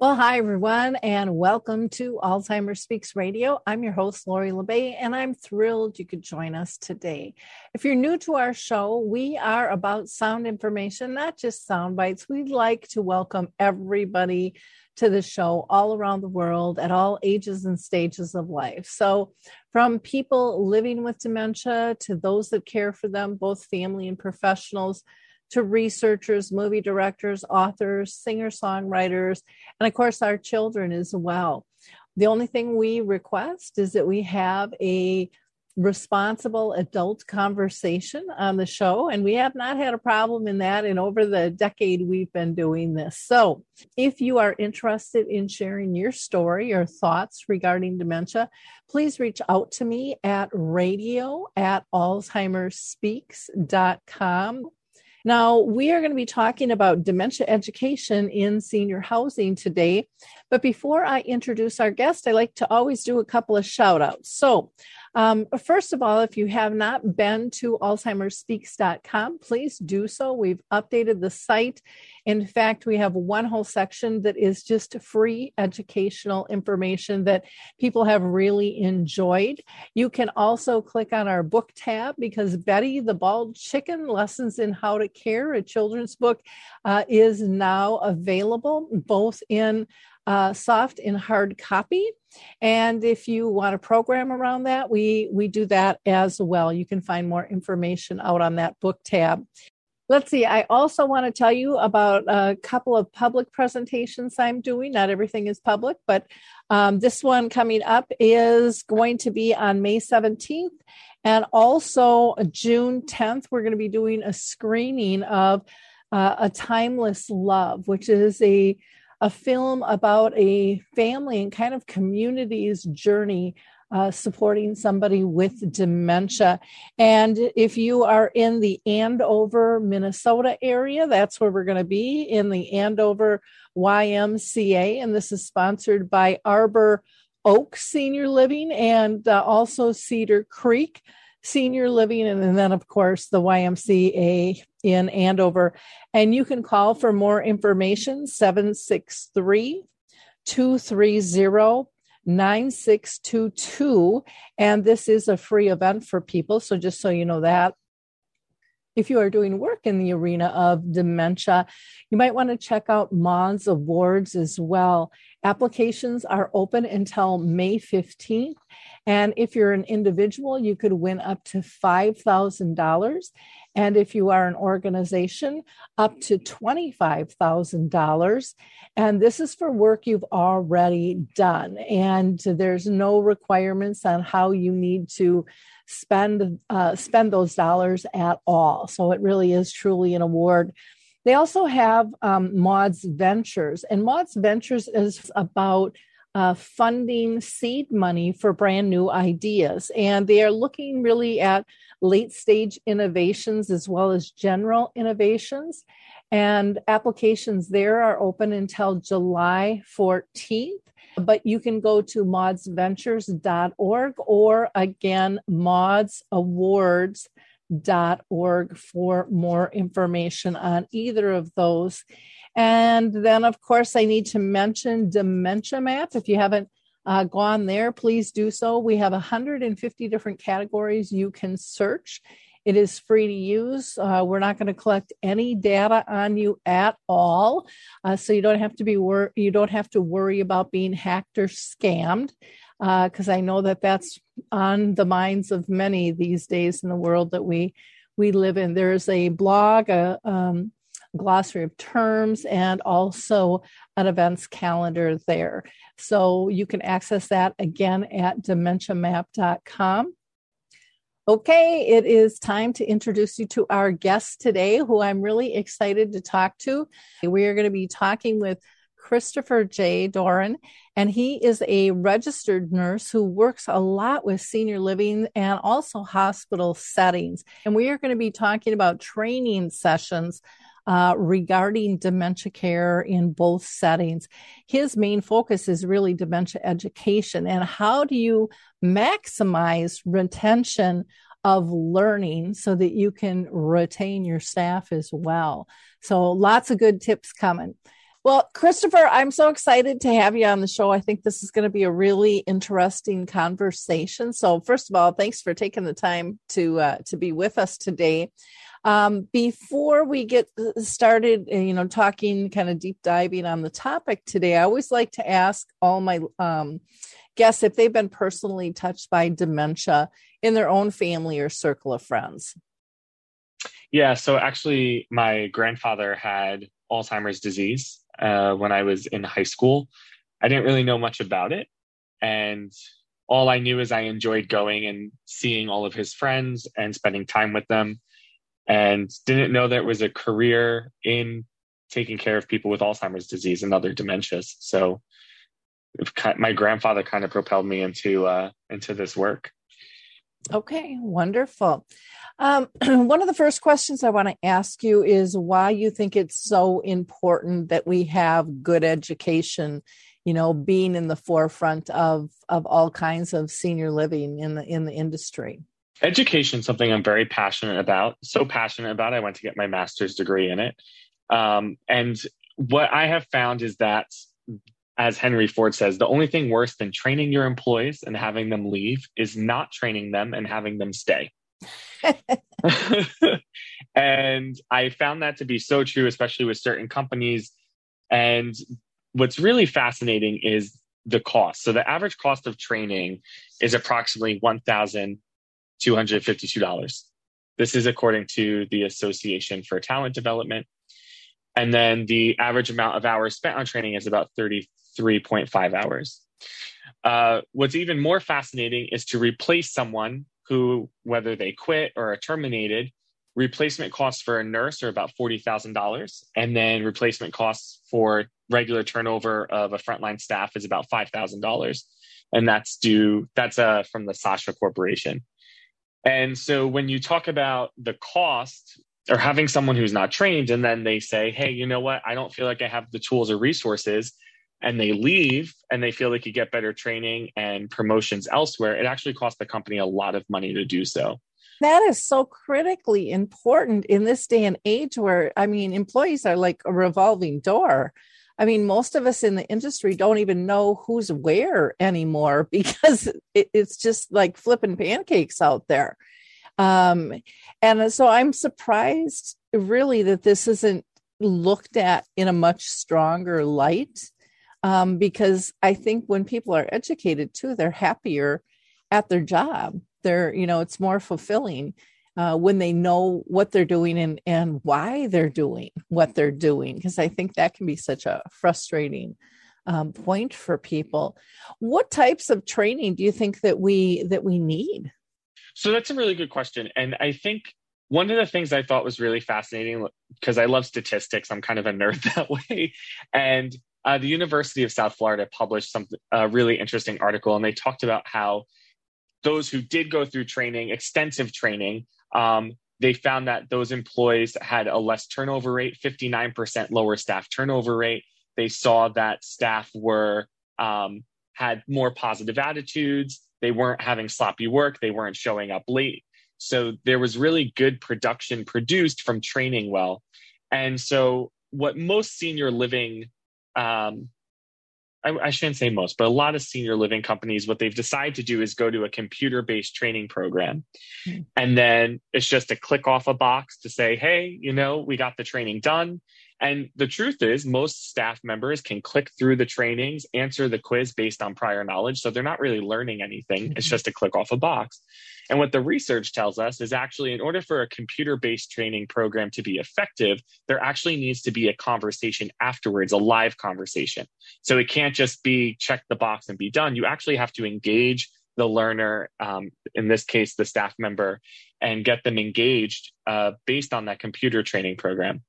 Well, hi, everyone, and welcome to Alzheimer's Speaks Radio. I'm your host, Lori La Bey, and I'm thrilled you could join us today. If you're new to our show, we are about sound information, not just sound bites. We'd like to welcome everybody to the show all around the world at all ages and stages of life. So, from people living with dementia to those that care for them, both family and professionals, to researchers, movie directors, authors, singer songwriters, and of course, our children as well. The only thing we request is that we have a responsible adult conversation on the show. And we have not had a problem in that in over the decade we've been doing this. So if you are interested in sharing your story or thoughts regarding dementia, please reach out to me at radio at alzheimersspeaks.com. Now, we are going to be talking about dementia education in senior housing today. But before I introduce our guest, I like to always do a couple of shout outs. So, um, first of all, if you have not been to alzheimersspeaks.com, please do so. We've updated the site. In fact, we have one whole section that is just free educational information that people have really enjoyed. You can also click on our book tab because Betty the Bald Chicken Lessons in How to Care, a children's book, uh, is now available both in uh, soft and hard copy. And if you want a program around that, we we do that as well. You can find more information out on that book tab. Let's see. I also want to tell you about a couple of public presentations I'm doing. Not everything is public, but um, this one coming up is going to be on May 17th. And also June 10th, we're going to be doing a screening of uh, A Timeless Love, which is a a film about a family and kind of community's journey uh, supporting somebody with dementia. And if you are in the Andover, Minnesota area, that's where we're going to be in the Andover YMCA. And this is sponsored by Arbor Oak Senior Living and uh, also Cedar Creek Senior Living. And then, of course, the YMCA in Andover. And you can call for more information 763 230 9622. And this is a free event for people. So just so you know that. If you are doing work in the arena of dementia, you might want to check out MODS Awards as well. Applications are open until May 15th. And if you're an individual, you could win up to $5,000. And if you are an organization, up to $25,000. And this is for work you've already done. And there's no requirements on how you need to spend uh, spend those dollars at all. So it really is truly an award. They also have um, Mods Ventures, and Mods Ventures is about uh, funding seed money for brand new ideas. And they are looking really at late stage innovations as well as general innovations. And applications there are open until July 14th. But you can go to modsventures.org or again, modsawards.org for more information on either of those. And then, of course, I need to mention Dementia Map. If you haven't uh, gone there, please do so. We have 150 different categories you can search. It is free to use. Uh, we're not going to collect any data on you at all, uh, so you don't have to be wor- you don't have to worry about being hacked or scammed. Because uh, I know that that's on the minds of many these days in the world that we we live in. There's a blog, a um, glossary of terms, and also an events calendar there. So you can access that again at dementiamap.com. Okay, it is time to introduce you to our guest today, who I'm really excited to talk to. We are going to be talking with Christopher J. Doran, and he is a registered nurse who works a lot with senior living and also hospital settings. And we are going to be talking about training sessions uh, regarding dementia care in both settings. His main focus is really dementia education and how do you maximize retention of learning so that you can retain your staff as well. So lots of good tips coming. Well, Christopher, I'm so excited to have you on the show. I think this is going to be a really interesting conversation. So, first of all, thanks for taking the time to uh, to be with us today. Um, before we get started, uh, you know, talking kind of deep diving on the topic today, I always like to ask all my um, guests if they've been personally touched by dementia in their own family or circle of friends. Yeah, so actually, my grandfather had Alzheimer's disease uh, when I was in high school. I didn't really know much about it. And all I knew is I enjoyed going and seeing all of his friends and spending time with them and didn't know there was a career in taking care of people with Alzheimer's disease and other dementias. So my grandfather kind of propelled me into uh, into this work. Okay, wonderful. Um, one of the first questions I want to ask you is why you think it's so important that we have good education. You know, being in the forefront of of all kinds of senior living in the in the industry education is something I'm very passionate about. So passionate about, I went to get my master's degree in it. Um, and what I have found is that, as Henry Ford says, the only thing worse than training your employees and having them leave is not training them and having them stay. and I found that to be so true, especially with certain companies. And what's really fascinating is the cost. So the average cost of training is approximately one thousand $252. This is according to the Association for Talent Development. And then the average amount of hours spent on training is about 33.5 hours. Uh, what's even more fascinating is to replace someone who, whether they quit or are terminated, replacement costs for a nurse are about $40,000. And then replacement costs for regular turnover of a frontline staff is about $5,000. And that's due, that's uh, from the Sasha Corporation. And so when you talk about the cost or having someone who's not trained and then they say, hey, you know what? I don't feel like I have the tools or resources and they leave and they feel they could get better training and promotions elsewhere, it actually costs the company a lot of money to do so. That is so critically important in this day and age where, I mean, employees are like a revolving door. I mean, most of us in the industry don't even know who's where anymore because it, it's just like flipping pancakes out there. Um, and so I'm surprised really that this isn't looked at in a much stronger light um, because I think when people are educated too, they're happier at their job. They're, you know, it's more fulfilling uh, when they know what they're doing and, and why they're doing what they're doing, because I think that can be such a frustrating um, point for people. What types of training do you think that we that we need? So that's a really good question, and I think one of the things I thought was really fascinating because I love statistics. I'm kind of a nerd that way, and uh, the University of South Florida published some a really interesting article, and they talked about how those who did go through training, extensive training, um, they found that those employees had a less turnover rate, 59% lower staff turnover rate. They saw that staff were um, had more positive attitudes. They weren't having sloppy work. They weren't showing up late. So there was really good production produced from training well. And so what most senior living um, I, I, shouldn't say most, but a lot of senior living companies, what they've decided to do is go to a computer based training program. Mm-hmm. And then it's just a click off a box to say, hey, you know, we got the training done. And the truth is, most staff members can click through the trainings, answer the quiz based on prior knowledge. So they're not really learning anything. Mm-hmm. It's just a click off a box. And what the research tells us is actually, in order for a computer based training program to be effective, there actually needs to be a conversation afterwards, a live conversation. So it can't just be check the box and be done. You actually have to engage the learner, um, in this case, the staff member, and get them engaged uh, based on that computer training program.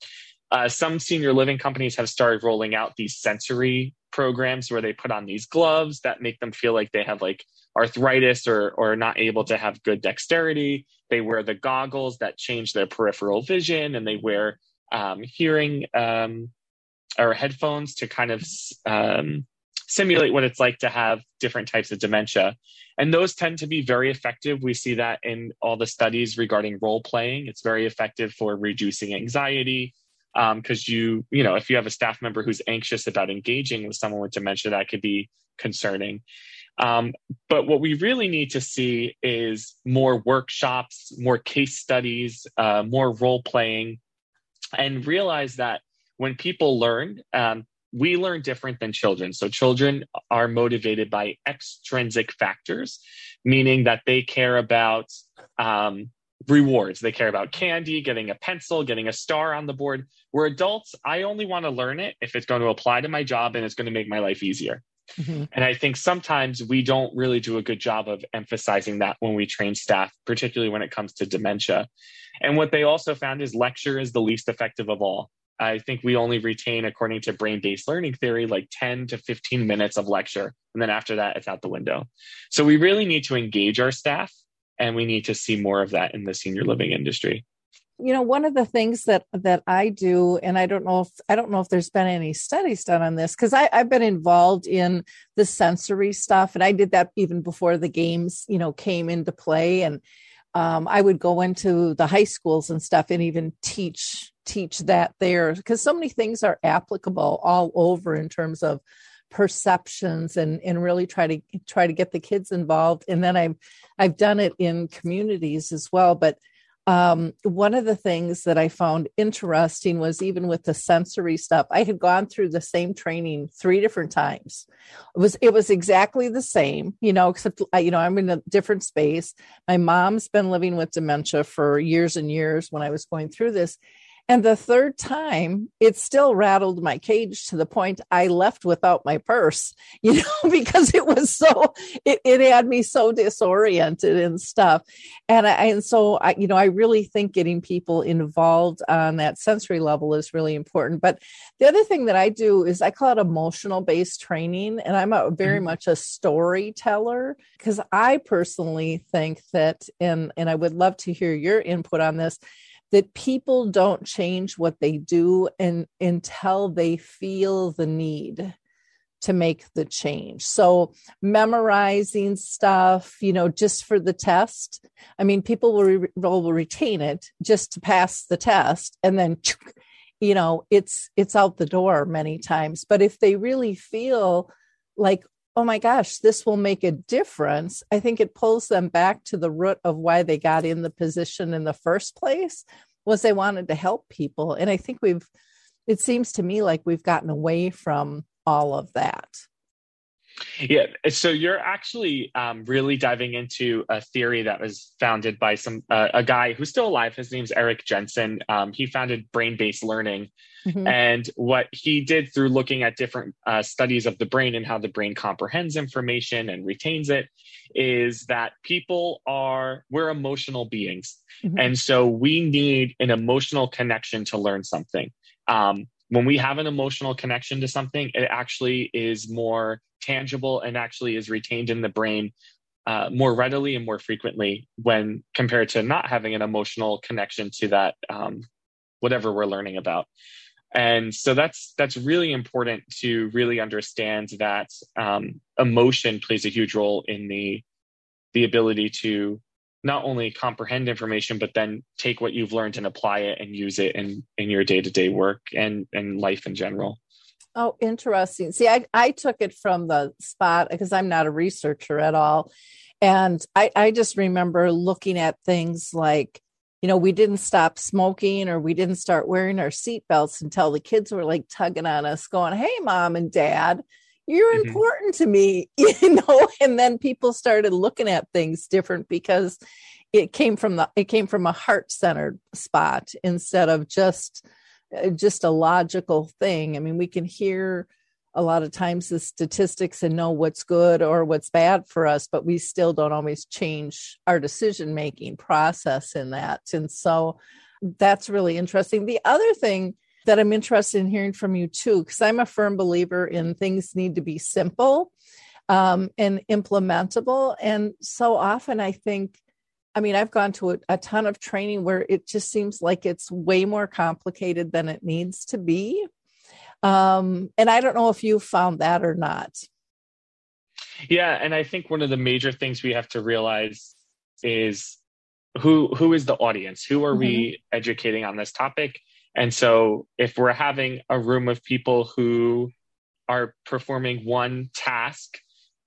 Uh, some senior living companies have started rolling out these sensory programs where they put on these gloves that make them feel like they have like arthritis or or not able to have good dexterity. They wear the goggles that change their peripheral vision, and they wear um, hearing um, or headphones to kind of um, simulate what it's like to have different types of dementia. And those tend to be very effective. We see that in all the studies regarding role playing. It's very effective for reducing anxiety, because um, you you know if you have a staff member who's anxious about engaging with someone with dementia that could be concerning. Um, but what we really need to see is more workshops more case studies uh, more role playing and realize that when people learn um, we learn different than children. So children are motivated by extrinsic factors meaning that they care about um, rewards. They care about candy, getting a pencil, getting a star on the board. We're adults, I only want to learn it if it's going to apply to my job and it's going to make my life easier. Mm-hmm. And I think sometimes we don't really do a good job of emphasizing that when we train staff, particularly when it comes to dementia. And what they also found is lecture is the least effective of all. I think we only retain, according to brain based learning theory, like 10 to 15 minutes of lecture. And then after that, it's out the window. So we really need to engage our staff and we need to see more of that in the senior living industry. You know one of the things that that i do and i don't know if i don't know if there's been any studies done on this because i've been involved in the sensory stuff and i did that even before the games you know came into play. And um, i would go into the high schools and stuff and even teach teach that there because so many things are applicable all over in terms of perceptions and and really try to try to get the kids involved and then i've i've done it in communities as well but um, one of the things that I found interesting was even with the sensory stuff, I had gone through the same training three different times. It was it was exactly the same, you know, except you know I'm in a different space. My mom's been living with dementia for years and years when I was going through this, and the third time, it still rattled my cage to the point I left without my purse, you know, because it was so, it, it had me so disoriented and stuff. And I, and so I, you know, I really think getting people involved on that sensory level is really important. But the other thing that I do is I call it emotional based training. And I'm a, very mm-hmm. much a storyteller because I personally think that, and, and I would love to hear your input on this that people don't change what they do and until they feel the need to make the change. So memorizing stuff, you know, just for the test. I mean, people will, re- will retain it just to pass the test and then you know, it's it's out the door many times. But if they really feel like oh my gosh, this will make a difference, I think it pulls them back to the root of why they got in the position in the first place was they wanted to help people. And I think we've, it seems to me like we've gotten away from all of that. Yeah, so you're actually um, really diving into a theory that was founded by some uh, a guy who's still alive. His name's Eric Jensen. Um, he founded Brain Based Learning, mm-hmm. and what he did through looking at different uh, studies of the brain and how the brain comprehends information and retains it is that people are we're emotional beings, mm-hmm. and so we need an emotional connection to learn something. Um, when we have an emotional connection to something, it actually is more tangible and actually is retained in the brain uh, more readily and more frequently when compared to not having an emotional connection to that um, whatever we're learning about. And so that's that's really important to really understand that um, emotion plays a huge role in the the ability to not only comprehend information but then take what you've learned and apply it and use it in in your day-to-day work and and life in general. Oh interesting. See i i took it from the spot because i'm not a researcher at all. And i i just remember looking at things like you know we didn't stop smoking or we didn't start wearing our seatbelts until the kids were like tugging on us going hey mom and dad you're mm-hmm. important to me you know and then people started looking at things different because it came from the it came from a heart centered spot instead of just uh, just a logical thing i mean we can hear a lot of times the statistics and know what's good or what's bad for us, but we still don't always change our decision making process in that. And so that's really interesting. The other thing that I'm interested in hearing from you too, because I'm a firm believer in things need to be simple um, and implementable. And so often I think, I mean, I've gone to a, a ton of training where it just seems like it's way more complicated than it needs to be. Um, and I don't know if you found that or not. Yeah, and I think one of the major things we have to realize is who who is the audience? Who are mm-hmm. we educating on this topic? And so if we're having a room of people who are performing one task,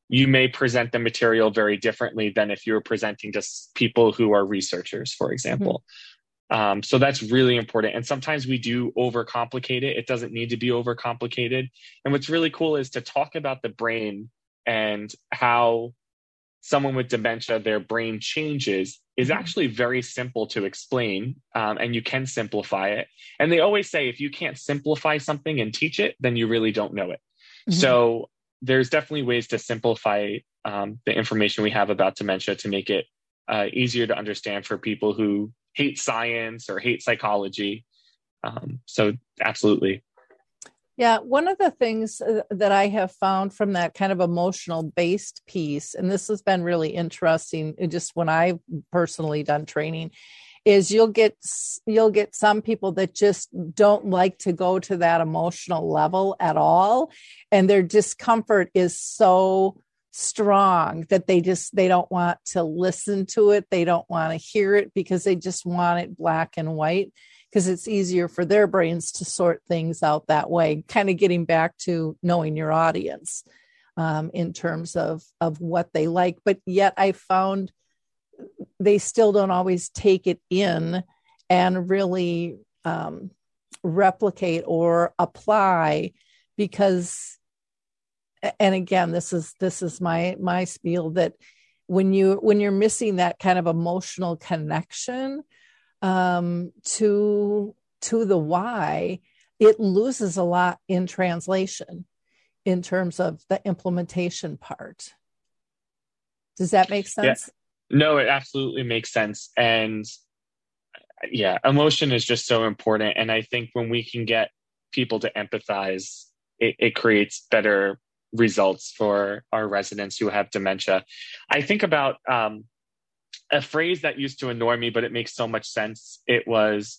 you may present the material very differently than if you were presenting to people who are researchers, for example. Mm-hmm. Um, so that's really important. And sometimes we do overcomplicate it. It doesn't need to be overcomplicated. And what's really cool is to talk about the brain and how someone with dementia, their brain changes is mm-hmm. actually very simple to explain. Um, and you can simplify it. And they always say if you can't simplify something and teach it, then you really don't know it. Mm-hmm. So there's definitely ways to simplify um, the information we have about dementia to make it uh, easier to understand for people who hate science or hate psychology. Um, so, absolutely. Yeah, one of the things uh, that I have found from that kind of emotional based piece, and this has been really interesting, uh, just when I've personally done training, is you'll get you'll get some people that just don't like to go to that emotional level at all, and their discomfort is so strong that they just they don't want to listen to it they don't want to hear it because they just want it black and white because it's easier for their brains to sort things out that way kind of getting back to knowing your audience um, in terms of of what they like. But yet i found they still don't always take it in and really um, replicate or apply because and again this is this is my my spiel that when you when you're missing that kind of emotional connection um, to to the why it loses a lot in translation in terms of the implementation part does that make sense yeah. no it absolutely makes sense and yeah emotion is just so important and i think when we can get people to empathize it, it creates better results for our residents who have dementia. I think about um, a phrase that used to annoy me, but it makes so much sense. It was,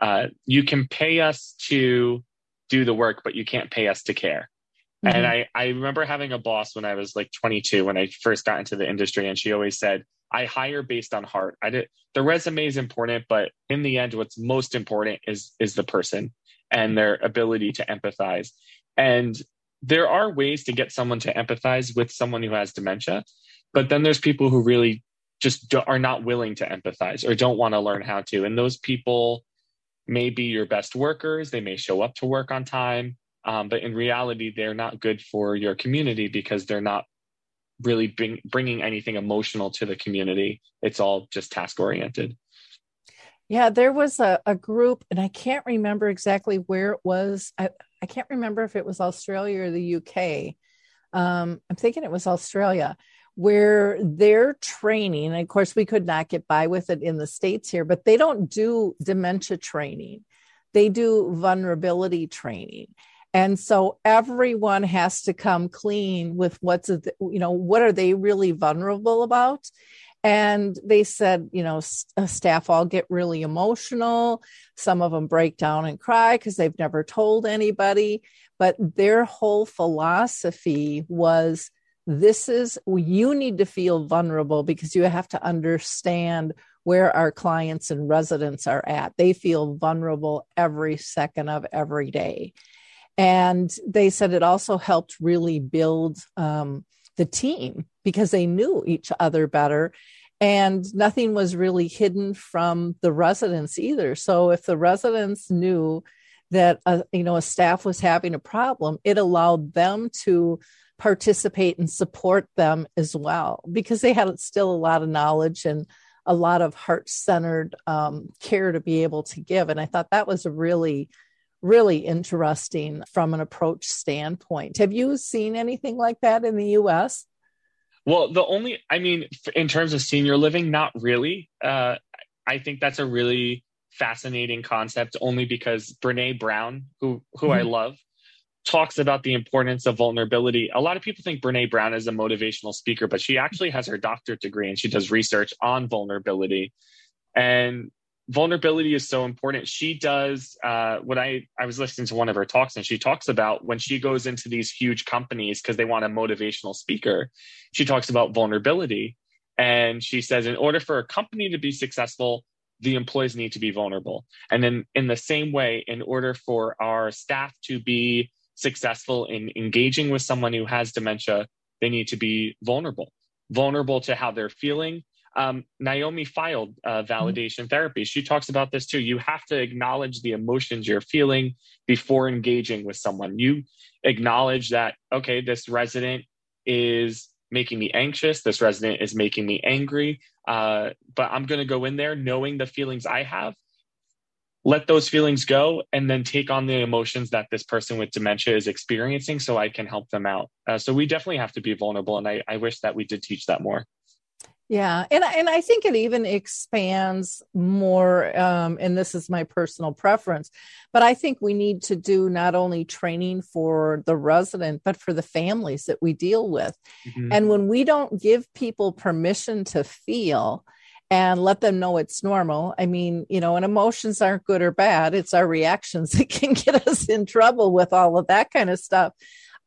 uh, you can pay us to do the work, but you can't pay us to care. Mm-hmm. And I, I remember having a boss when I was like 22 when I first got into the industry, and she always said, I hire based on heart. I did the resume is important, but in the end, what's most important is is the person and their ability to empathize. And there are ways to get someone to empathize with someone who has dementia, but then there's people who really just do, are not willing to empathize or don't want to learn how to. And those people may be your best workers. They may show up to work on time, um, but in reality, they're not good for your community because they're not really bring, bringing anything emotional to the community. It's all just task oriented. Yeah, there was a, a group, and I can't remember exactly where it was. I, I can't remember if it was Australia or the UK. Um, I'm thinking it was Australia, where they're training. And of course, we could not get by with it in the States here, but they don't do dementia training, they do vulnerability training. And so everyone has to come clean with what's, you know, what are they really vulnerable about? And they said, you know, uh, staff all get really emotional. Some of them break down and cry because they've never told anybody. But their whole philosophy was this is, you need to feel vulnerable because you have to understand where our clients and residents are at. They feel vulnerable every second of every day. And they said it also helped really build um, the team because they knew each other better and nothing was really hidden from the residents either so if the residents knew that a, uh, you know a staff was having a problem it allowed them to participate and support them as well because they had still a lot of knowledge and a lot of heart-centered um, care to be able to give and i thought that was a really really interesting from an approach standpoint. Have you seen anything like that in the US? Well, the only, I mean, in terms of senior living, not really. Uh, I think that's a really fascinating concept only because Brene Brown, who who mm-hmm. I love, talks about the importance of vulnerability. A lot of people think Brene Brown is a motivational speaker, but she actually has her doctorate degree and she does research on vulnerability. And vulnerability is so important. She does uh, I I was listening to one of her talks and she talks about when she goes into these huge companies because they want a motivational speaker. She talks about vulnerability and she says in order for a company to be successful, the employees need to be vulnerable. And then in the same way, in order for our staff to be successful in engaging with someone who has dementia, they need to be vulnerable, vulnerable to how they're feeling. Um, Naomi Feil uh, validation mm-hmm. therapy. She talks about this too. You have to acknowledge the emotions you're feeling before engaging with someone. You acknowledge that, okay, this resident is making me anxious. This resident is making me angry. Uh, but I'm going to go in there knowing the feelings I have let those feelings go and then take on the emotions that this person with dementia is experiencing so I can help them out. Uh, so we definitely have to be vulnerable. And I, I wish that we did teach that more. Yeah, and and I think it even expands more. Um, and this is my personal preference, but I think we need to do not only training for the resident, but for the families that we deal with. Mm-hmm. And when we don't give people permission to feel, and let them know it's normal. I mean, you know, and emotions aren't good or bad. It's our reactions that can get us in trouble with all of that kind of stuff.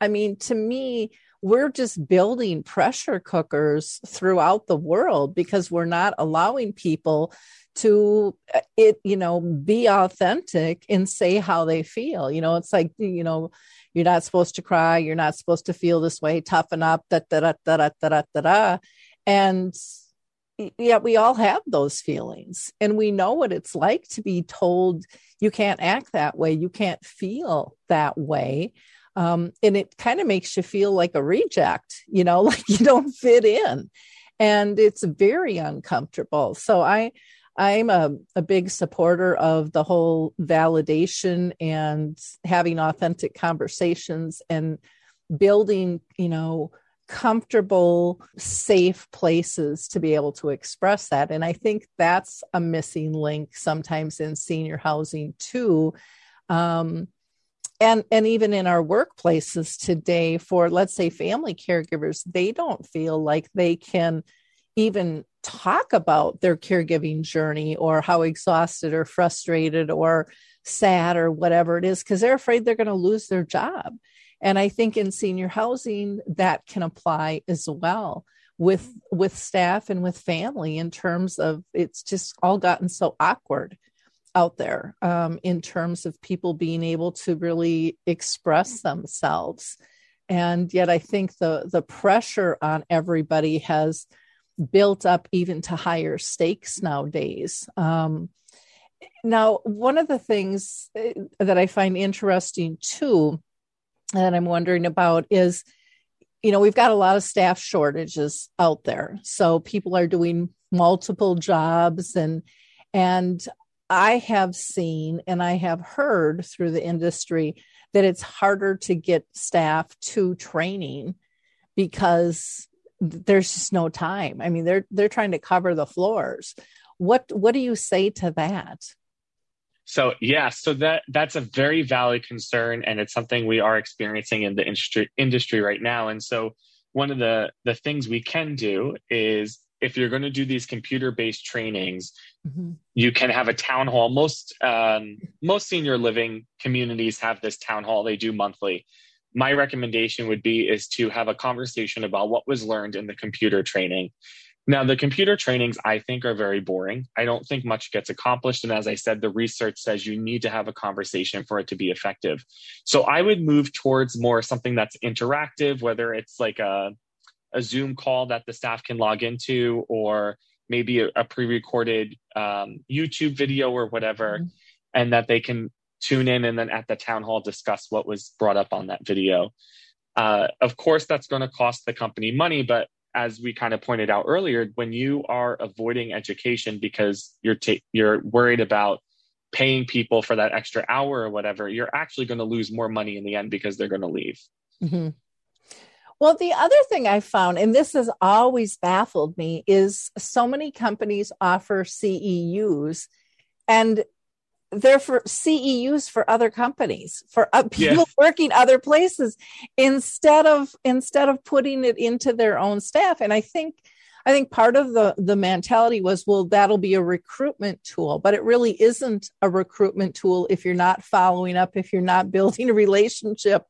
I mean, to me, we're just building pressure cookers throughout the world because we're not allowing people to uh, it you know be authentic and say how they feel you know it's like you know you're not supposed to cry you're not supposed to feel this way toughen up da da da da da da da, da. and yet we all have those feelings and we know what it's like to be told you can't act that way you can't feel that way um, and it kind of makes you feel like a reject you know like you don't fit in. And it's very uncomfortable. So i i'm a, a big supporter of the whole validation and having authentic conversations and building you know comfortable, safe places to be able to express that. And I think that's a missing link sometimes in senior housing too. Um, and and even in our workplaces today for let's say family caregivers they don't feel like they can even talk about their caregiving journey or how exhausted or frustrated or sad or whatever it is because they're afraid they're going to lose their job and I think in senior housing that can apply as well with with staff and with family in terms of it's just all gotten so awkward out there um, in terms of people being able to really express themselves. And yet i think the the pressure on everybody has built up even to higher stakes nowadays. Um, now one of the things uh, that i find interesting too that I'm wondering about is you know, we've got a lot of staff shortages out there. So people are doing multiple jobs and and I have seen and I have heard through the industry that it's harder to get staff to training because there's just no time. I mean, they're they're trying to cover the floors. What what do you say to that? So yeah, so that that's a very valid concern, and it's something we are experiencing in the industry industry right now. And so one of the the things we can do is if you're going to do these computer based trainings, mm-hmm. you can have a town hall. Most um, most senior living communities have this town hall they do monthly. My recommendation would be is to have a conversation about what was learned in the computer training now, the computer trainings I think are very boring. I don't think much gets accomplished. And as I said, the research says you need to have a conversation for it to be effective. So I would move towards more something that's interactive, whether it's like a, a Zoom call that the staff can log into or maybe a, a pre recorded um, YouTube video or whatever, mm-hmm. and that they can tune in and then at the town hall discuss what was brought up on that video. Uh, of course, that's going to cost the company money, but as we kind of pointed out earlier, when you are avoiding education because you're ta- you're worried about paying people for that extra hour or whatever, you're actually going to lose more money in the end because they're going to leave. Mm-hmm. Well, the other thing I found, and this has always baffled me, is so many companies offer CEUs and they're for CEUs for other companies, for uh, people yeah. working other places instead of instead of putting it into their own staff. And I think I think part of the the mentality was, well, that'll be a recruitment tool, but it really isn't a recruitment tool if you're not following up, if you're not building a relationship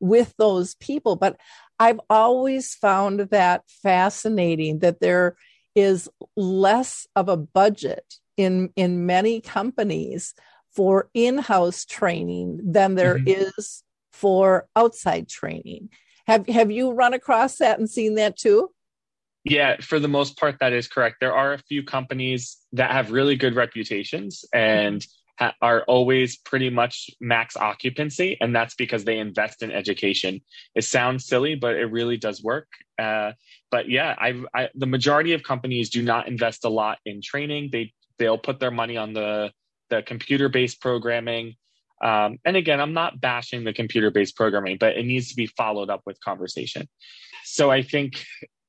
with those people. But I've always found that fascinating that there is less of a budget in in many companies for in-house training than there mm-hmm. is for outside training. Have have you run across that and seen that too? Yeah, for the most part, that is correct. There are a few companies that have really good reputations and ha- are always pretty much max occupancy, and that's because they invest in education. It sounds silly, but it really does work. Uh, but yeah, I, I, the majority of companies do not invest a lot in training. They they'll put their money on the the computer based programming. Um, and again, I'm not bashing the computer based programming, but it needs to be followed up with conversation. So I think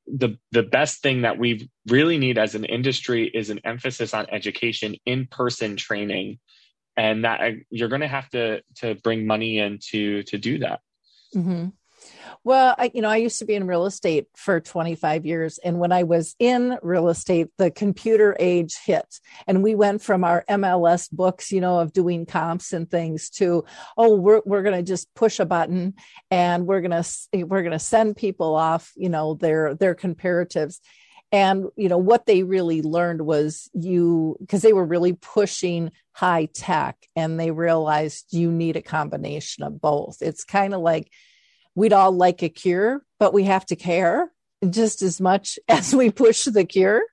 the the best thing that we really need as an industry is an emphasis on education in person training and that uh, you're going to have to to bring money in to to do that mm-hmm. Well, I, you know, I used to be in real estate for 25 years. And when I was in real estate, the computer age hit. And we went from our MLS books, you know, of doing comps and things to, oh, we're, we're going to just push a button and we're going to, we're going to send people off, you know, their, their comparatives and you know what they really learned was you because they were really pushing high tech and they realized you need a combination of both it's kind of like we'd all like a cure, but we have to care just as much as we push the cure.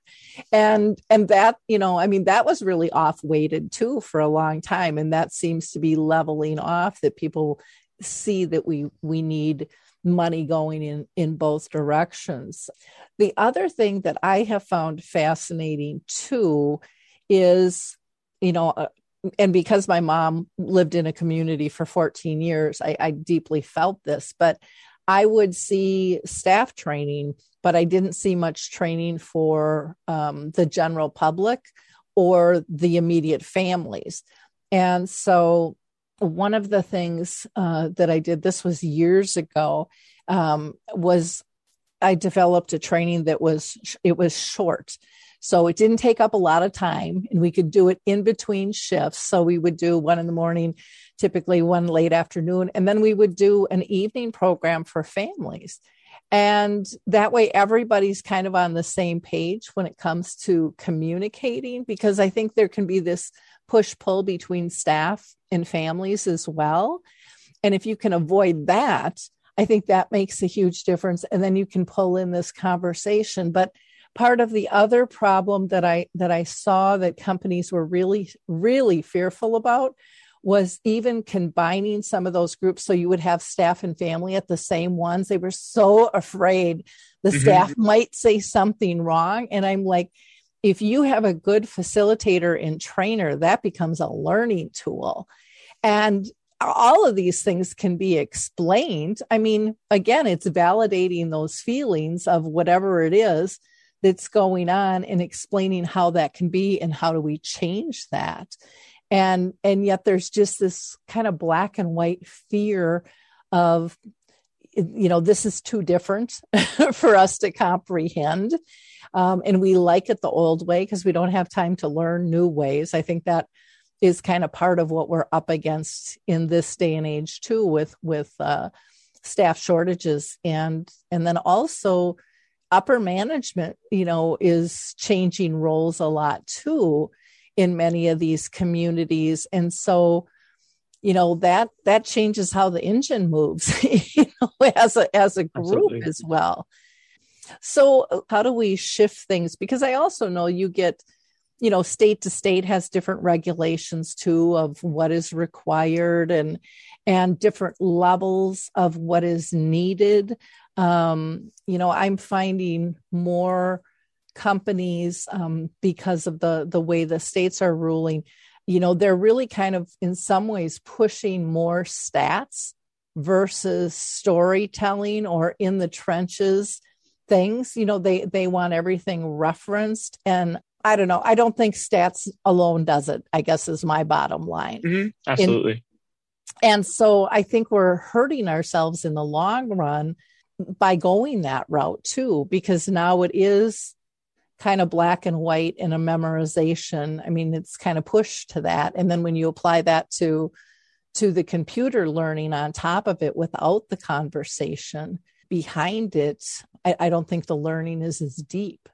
And and that, you know, I mean, that was really off weighted too for a long time. And that seems to be leveling off that people see that we we need money going in in both directions. The other thing that I have found fascinating too is you know uh, and because my mom lived in a community for 14 years, I, I, deeply felt this. But I would see staff training, but I didn't see much training for um, the general public or the immediate families. And so, one of the things uh, that I did, this was years ago, um, was I developed a training that was it was short so it didn't take up a lot of time and we could do it in between shifts. So we would do one in the morning, typically one late afternoon, and then we would do an evening program for families. And that way, everybody's kind of on the same page when it comes to communicating, because I think there can be this push pull between staff and families as well. And if you can avoid that, I think that makes a huge difference. And then you can pull in this conversation. But part of the other problem that I that I saw that companies were really really fearful about was even combining some of those groups. So you would have staff and family at the same ones. They were so afraid. The mm-hmm. staff might say something wrong. And i'm like if you have a good facilitator and trainer that becomes a learning tool. And all of these things can be explained. I mean again it's validating those feelings of whatever it is that's going on and explaining how that can be and how do we change that. And and yet there's just this kind of black and white fear of you know this is too different for us to comprehend. Um, and we like it the old way because we don't have time to learn new ways. I think that is kind of part of what we're up against in this day and age too with with uh, staff shortages and and then also upper management, you know, is changing roles a lot too in many of these communities. And so, you know, that that changes how the engine moves, you know, as a as a group Absolutely. as well. So how do we shift things? Because I also know you get you know state to state has different regulations too of what is required and and different levels of what is needed um, you know i'm finding more companies um, because of the the way the states are ruling you know, they're really kind of in some ways pushing more stats versus storytelling or in the trenches things. You know, they they want everything referenced and I don't know. I don't think stats alone does it, I guess is my bottom line. Mm-hmm. Absolutely. In, and so I think we're hurting ourselves in the long run by going that route too, because now it is kind of black and white in a memorization. I mean, it's kind of pushed to that. And then when you apply that to to the computer learning on top of it without the conversation behind it, I, I don't think the learning is as deep.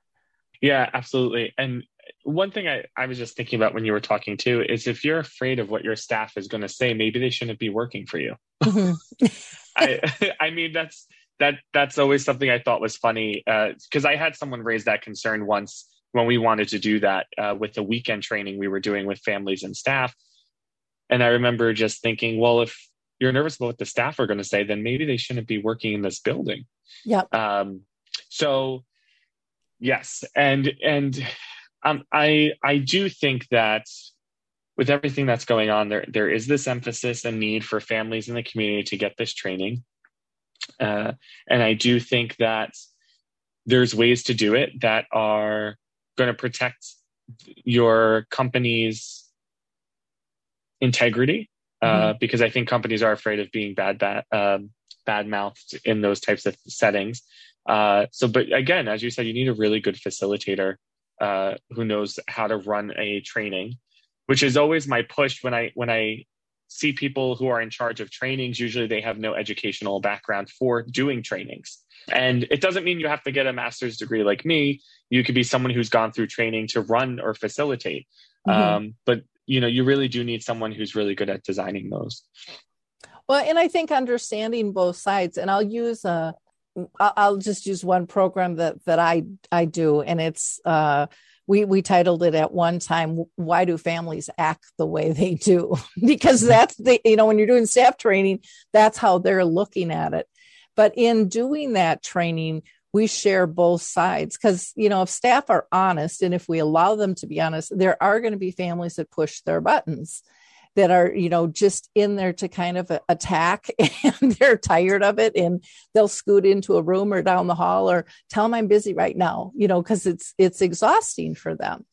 Yeah, absolutely. And one thing I, I was just thinking about when you were talking too is if you're afraid of what your staff is going to say, maybe they shouldn't be working for you. Mm-hmm. I I mean that's that that's always something I thought was funny because uh, I had someone raise that concern once when we wanted to do that uh, with the weekend training we were doing with families and staff, and I remember just thinking, well, if you're nervous about what the staff are going to say, then maybe they shouldn't be working in this building. Yeah. Um, so yes, and and um, I I do think that with everything that's going on, there there is this emphasis and need for families in the community to get this training, uh, and I do think that there's ways to do it that are going to protect your company's integrity uh, mm-hmm. because I think companies are afraid of being bad bad um, bad mouthed in those types of settings. Uh, so, but again, as you said, you need a really good facilitator uh, who knows how to run a training, which is always my push when I when I see people who are in charge of trainings. Usually, they have no educational background for doing trainings, and it doesn't mean you have to get a master's degree like me. You could be someone who's gone through training to run or facilitate. Mm-hmm. Um, but you know, you really do need someone who's really good at designing those. Well, and I think understanding both sides, and I'll use a I'll just use one program that that I I do, and it's uh, we we titled it at one time "Why Do Families Act the Way They Do?" because mm-hmm. that's the you know when you're doing staff training, that's how they're looking at it. But in doing that training, we share both sides because you know if staff are honest and if we allow them to be honest, there are going to be families that push their buttons that are you know just in there to kind of attack and they're tired of it and they'll scoot into a room or down the hall or tell them i'm busy right now you know because it's it's exhausting for them.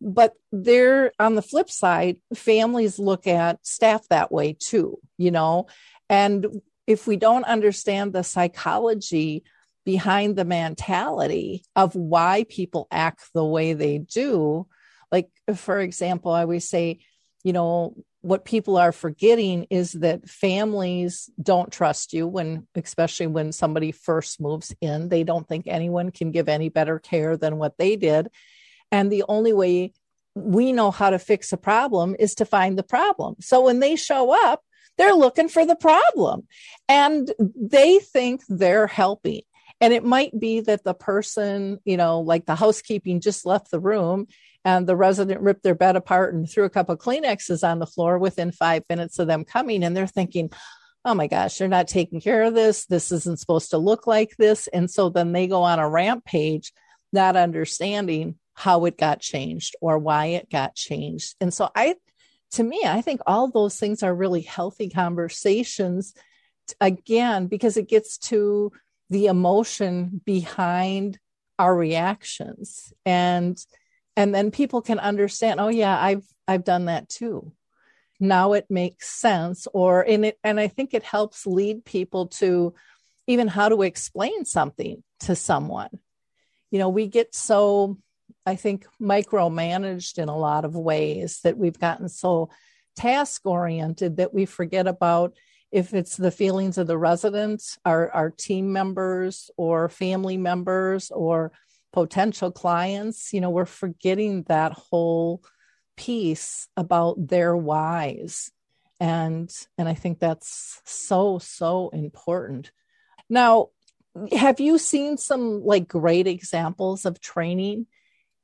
But they're on the flip side families look at staff that way too you know? And if we don't understand the psychology behind the mentality of why people act the way they do like for example i always say you know what people are forgetting is that families don't trust you when especially when somebody first moves in. They don't think anyone can give any better care than what they did. And the only way we know how to fix a problem is to find the problem. So when they show up they're looking for the problem and they think they're helping. And it might be that the person you know like the housekeeping just left the room and the resident ripped their bed apart and threw a couple Kleenexes on the floor within five minutes of them coming. And they're thinking, oh my gosh, they're not taking care of this. This isn't supposed to look like this. And so then they go on a rampage, not understanding how it got changed or why it got changed. And so I, to me, I think all those things are really healthy conversations again, because it gets to the emotion behind our reactions. And and then people can understand oh yeah i've i've done that too. Now it makes sense or in it and i think it helps lead people to even how to explain something to someone. You know we get so i think micromanaged in a lot of ways that we've gotten so task oriented that we forget about if it's the feelings of the residents our, our team members or family members or potential clients, you know, we're forgetting that whole piece about their whys. And and I think that's so so important. Now, have you seen some like great examples of training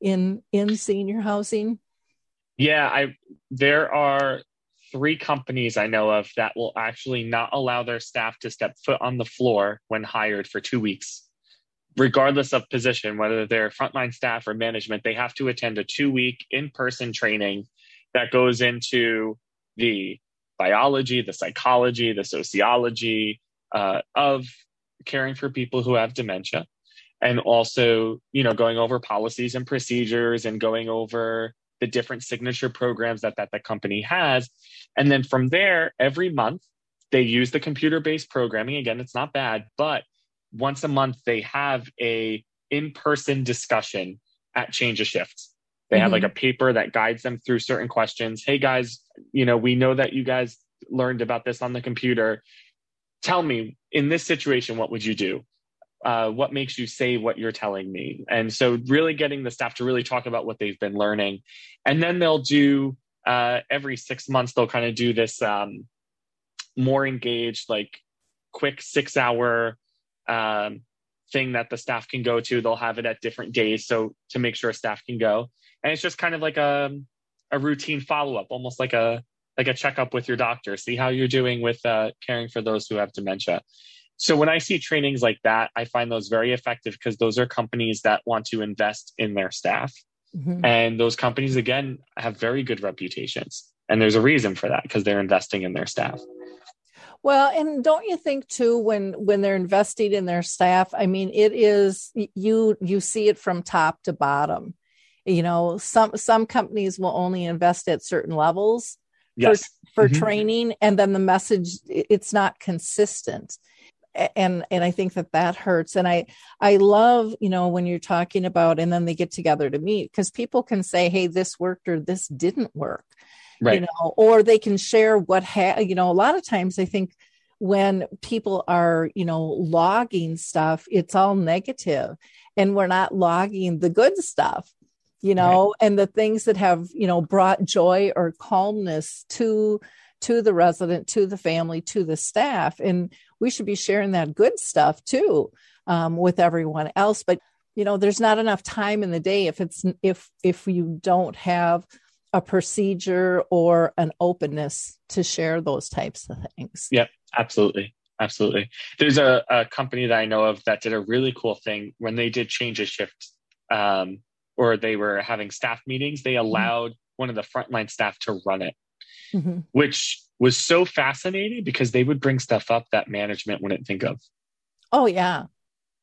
in in senior housing? Yeah, I there are three companies I know of that will actually not allow their staff to step foot on the floor when hired for 2 weeks regardless of position, whether they're frontline staff or management, they have to attend a two week in person training that goes into the biology, the psychology, the sociology uh, of caring for people who have dementia, and also, you know, going over policies and procedures and going over the different signature programs that, that the company has. And then from there, every month, they use the computer based programming. Again, it's not bad, but once a month, they have a in person discussion at Change of Shifts. They mm-hmm. have like mm-hmm. a paper that guides them through certain questions. Hey guys, you know, we know that you guys learned about this on the computer. Tell me, in this situation, what would you do? Uh, what makes you say what you're telling me? And so, really getting the staff to really talk about what they've been learning. And then they'll do uh, every six months, they'll kind of do this um, more engaged, like quick six hour um, thing that the staff can go to. They'll have it at different days. So, to make sure staff can go. And it's just kind of like a, a routine follow up, almost like a like a checkup with your doctor, see how you're doing with uh, caring for those who have dementia. So when I see trainings like that, I find those very effective because those are companies that want to invest in their staff. Mm-hmm. And those companies, again, have very good reputations. And there's a reason for that because they're investing in their staff. Well, and don't you think too when when they're investing in their staff, I mean it is you you see it from top to bottom. You know, some some companies will only invest at certain levels yes. for, for mm-hmm. training and then the message it's not consistent and and i think that that hurts and i i love you know when you're talking about and then they get together to meet because people can say hey this worked or this didn't work right. you know or they can share what ha- you know a lot of times i think when people are you know logging stuff it's all negative and we're not logging the good stuff you know right. and the things that have you know brought joy or calmness to to the resident to the family to the staff. And we should be sharing that good stuff too um, with everyone else. But you know there's not enough time in the day if it's if if you don't have a procedure or an openness to share those types of things yep absolutely absolutely there's a, a company that i know of that did a really cool thing when they did change a shift um, or they were having staff meetings, they mm-hmm. allowed mm-hmm. one of the frontline staff to run it, mm-hmm. which was so fascinating because they would bring stuff up that management wouldn't think of. Oh, yeah.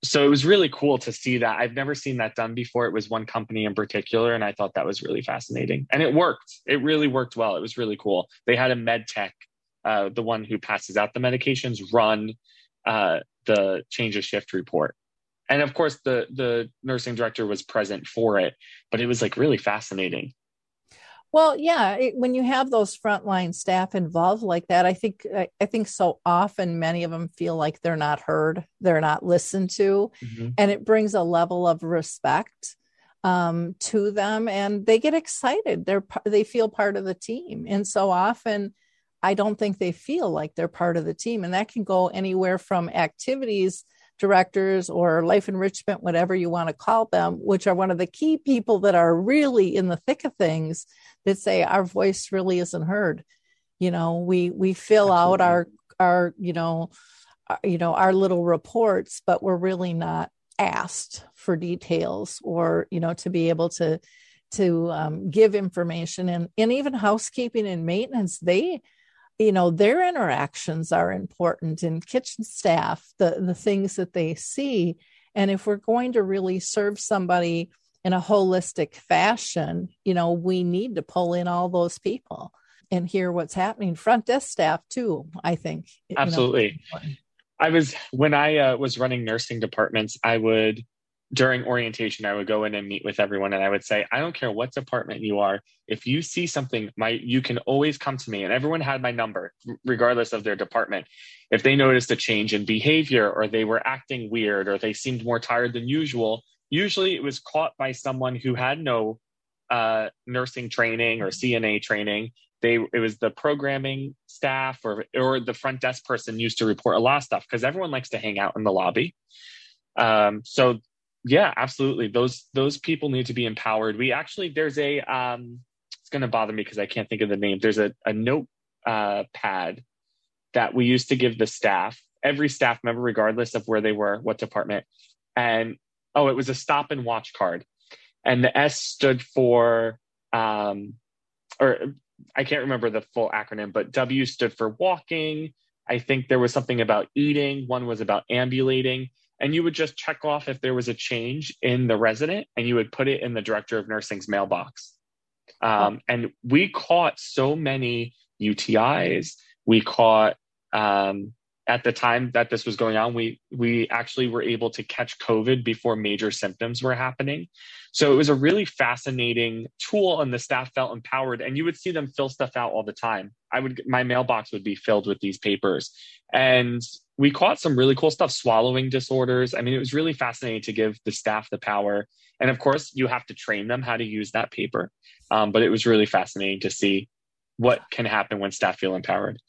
So it was really cool to see that. I've never seen that done before. It was one company in particular, and I thought that was really fascinating. And it worked. It really worked well. It was really cool. They had a med tech, uh, the one who passes out the medications, run uh, the change of shift report and of course the the nursing director was present for it but it was like really fascinating well yeah it, when you have those frontline staff involved like that i think I, I, think so often many of them feel like they're not heard they're not listened to mm-hmm. and it brings a level of respect um, to them and they get excited they're they feel part of the team and so often i don't think they feel like they're part of the team and that can go anywhere from activities directors or life enrichment, whatever you want to call them, which are one of the key people that are really in the thick of things that say our voice really isn't heard. You know, we we fill Absolutely. out our our you know our, you know our little reports, but we're really not asked for details or you know to be able to to um, give information and and even housekeeping and maintenance they you know their interactions are important in kitchen staff the the things that they see. And if we're going to really serve somebody in a holistic fashion you know we need to pull in all those people and hear what's happening. Front desk staff too i think absolutely you know, i was when i uh, was running nursing departments i would during orientation i would go in and meet with everyone and i would say i don't care what department you are. If you see something my you can always come to me. And everyone had my number regardless of their department. If they noticed a change in behavior or they were acting weird or they seemed more tired than usual usually it was caught by someone who had no uh, nursing training or cna training. They it was the programming staff or or the front desk person used to report a lot of stuff because everyone likes to hang out in the lobby. Um, so yeah absolutely those those people need to be empowered we actually there's a um it's going to bother me because i can't think of the name there's a, a note uh, pad that we used to give the staff every staff member regardless of where they were what department and oh it was a stop and watch card and the s stood for um or I can't remember the full acronym, but W stood for walking. I think there was something about eating. One was about ambulating. And you would just check off if there was a change in the resident and you would put it in the director of nursing's mailbox. Um, and we caught so many UTIs. We caught um, at the time that this was going on, we we actually were able to catch COVID before major symptoms were happening. So it was a really fascinating tool, and the staff felt empowered. And you would see them fill stuff out all the time. I would my mailbox would be filled with these papers, and we caught some really cool stuff, swallowing disorders. I mean, it was really fascinating to give the staff the power. And of course, you have to train them how to use that paper. Um, but it was really fascinating to see what can happen when staff feel empowered.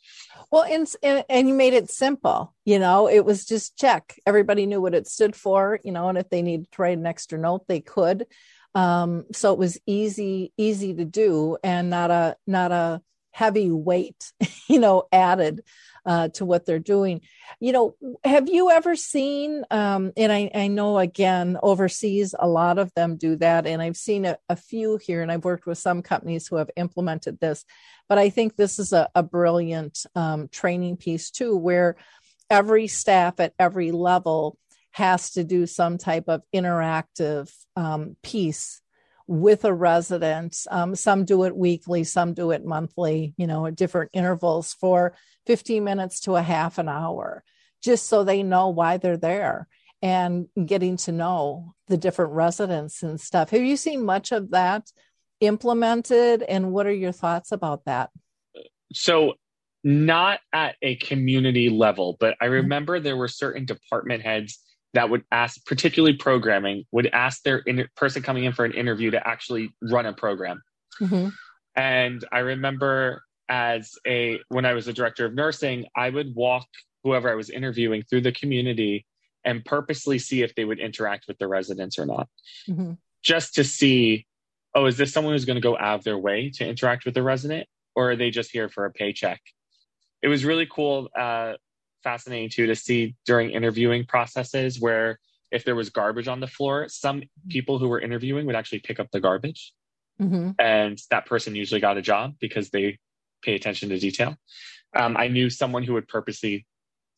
Well, and, and you made it simple. You know, it was just check. Everybody knew what it stood for. You know, and if they needed to write an extra note, they could. Um, so it was easy, easy to do, and not a not a heavy weight. You know, added uh, to what they're doing. You know, have you ever seen, um, and I, I, know again, overseas, a lot of them do that. And I've seen a, a, few here, and I've worked with some companies who have implemented this. But I think this is a, a brilliant um, training piece, too, where every staff at every level has to do some type of interactive um, piece with a resident. Um, some do it weekly, some do it monthly, you know, at different intervals for 15 minutes to a half an hour, just so they know why they're there and getting to know the different residents and stuff. Have you seen much of that implemented? And what are your thoughts about that? So, not at a community level, but I mm-hmm. remember there were certain department heads that would ask, particularly programming, would ask their in- person coming in for an interview to actually run a program. Mm-hmm. And I remember as a when I was a director of nursing, I would walk whoever I was interviewing through the community and purposely see if they would interact with the residents or not, mm-hmm. just to see, oh, is this someone who's going to go out of their way to interact with the resident, or are they just here for a paycheck? It was really cool. Uh, fascinating too to see during interviewing processes where if there was garbage on the floor, some people who were interviewing would actually pick up the garbage. Mm-hmm. And that person usually got a job because they pay attention to detail. Um, I knew someone who would purposely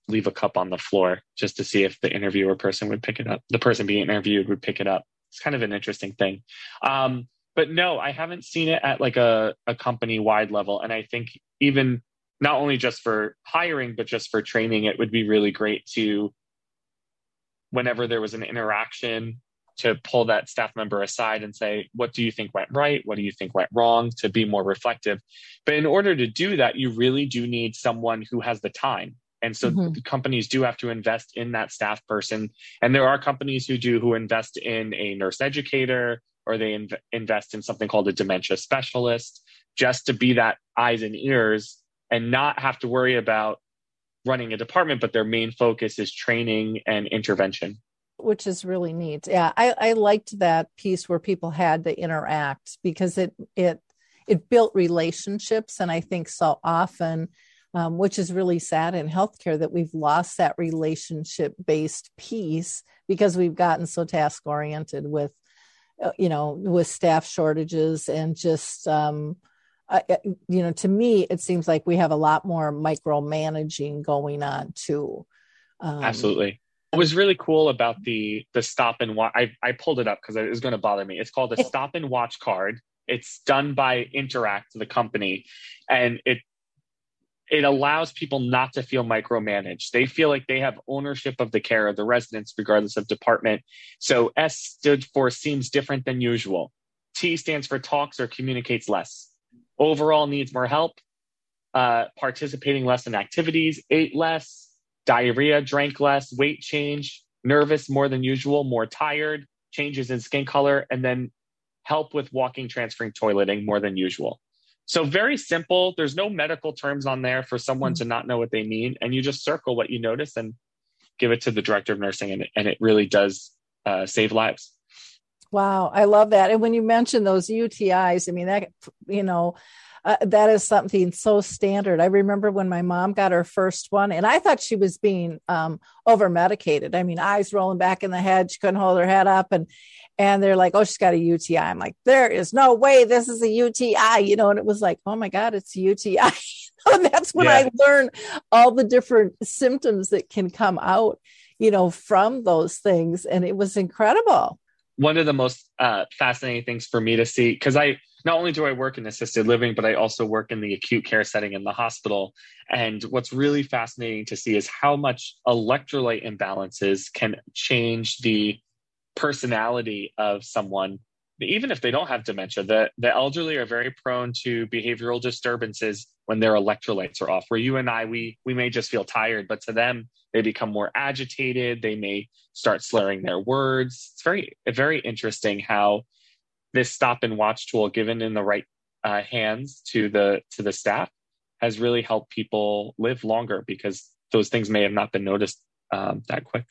leave a cup on the floor just to see if the interviewer person would pick it up. The person being interviewed would pick it up. It's kind of an interesting thing. Um, but no, I haven't seen it at like a, a company wide level. And I think even not only just for hiring, but just for training, it would be really great to, whenever there was an interaction, to pull that staff member aside and say, What do you think went right? What do you think went wrong? To be more reflective. But in order to do that, you really do need someone who has the time. And so mm-hmm. the companies do have to invest in that staff person. And there are companies who do who invest in a nurse educator or they inv- invest in something called a dementia specialist just to be that eyes and ears and not have to worry about running a department, but their main focus is training and intervention. Which is really neat. Yeah, I, I liked that piece where people had to interact because it it it built relationships, and I think so often, um, which is really sad in healthcare that we've lost that relationship based piece because we've gotten so task oriented with, uh, you know, with staff shortages and just um, uh, you know, to me, it seems like we have a lot more micromanaging going on too. Um, Absolutely. What was really cool about the the stop and watch, I, I pulled it up because it was going to bother me. It's called a stop and watch card. It's done by Interact, the company, and it it allows people not to feel micromanaged. They feel like they have ownership of the care of the residents, regardless of department. So S stood for seems different than usual. T stands for talks or communicates less overall needs more help, uh, participating less in activities, ate less, diarrhea, drank less, weight change, nervous more than usual, more tired, changes in skin color, and then help with walking, transferring, toileting more than usual. So very simple. There's no medical terms on there for someone to not know what they mean, and you just circle what you notice and give it to the director of nursing, and, and it really does uh, save lives. Wow, I love that. And when you mention those UTIs, I mean that you know uh, that is something so standard. I remember when my mom got her first one, and I thought she was being um, over medicated. I mean, eyes rolling back in the head, she couldn't hold her head up, and and they're like, oh, she's got a UTI. I'm like, there is no way this is a UTI, you know, and it was like, oh my God, it's a UTI. and that's when yeah. I learned all the different symptoms that can come out, you know, from those things. And it was incredible. One of the most uh, fascinating things for me to see, because I, not only do I work in assisted living, but I also work in the acute care setting in the hospital. And what's really fascinating to see is how much electrolyte imbalances can change the personality of someone even if they don't have dementia the, the elderly are very prone to behavioral disturbances when their electrolytes are off where you and i we we may just feel tired but to them they become more agitated. They may start slurring their words. It's very very interesting how this stop and watch tool given in the right uh, hands to the to the staff has really helped people live longer because those things may have not been noticed um, that quick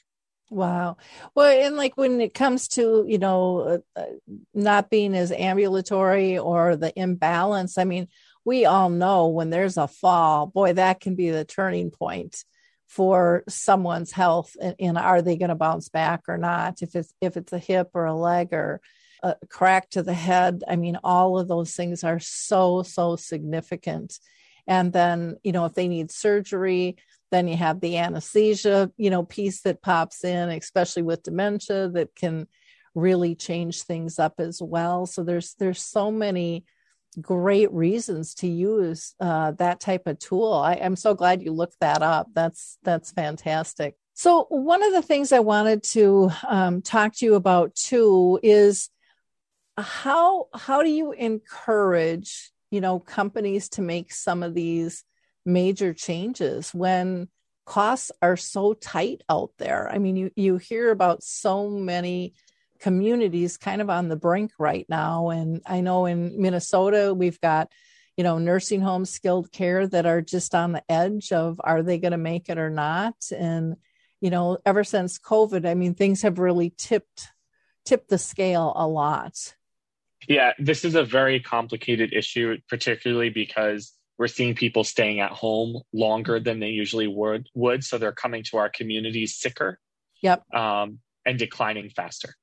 Wow. Well, and like when it comes to, you know, uh, uh, not being as ambulatory or the imbalance, I mean, we all know when there's a fall, boy, that can be the turning point for someone's health and, and are they going to bounce back or not if it's if it's a hip or a leg or a crack to the head i mean all of those things are so so significant and then you know if they need surgery then you have the anesthesia you know piece that pops in especially with dementia that can really change things up as well so there's there's so many great reasons to use uh, that type of tool. I, am so glad you looked that up. That's that's fantastic. So one of the things I wanted to um, talk to you about too is how how do you encourage you know companies to make some of these major changes when costs are so tight out there? I mean, you you hear about so many communities kind of on the brink right now. And I know in Minnesota, we've got, you know, nursing homes, skilled care that are just on the edge of are they going to make it or not? And, you know, ever since COVID, I mean, things have really tipped tipped the scale a lot. Yeah, this is a very complicated issue, particularly because we're seeing people staying at home longer than they usually would would so they're coming to our communities sicker yep um, and declining faster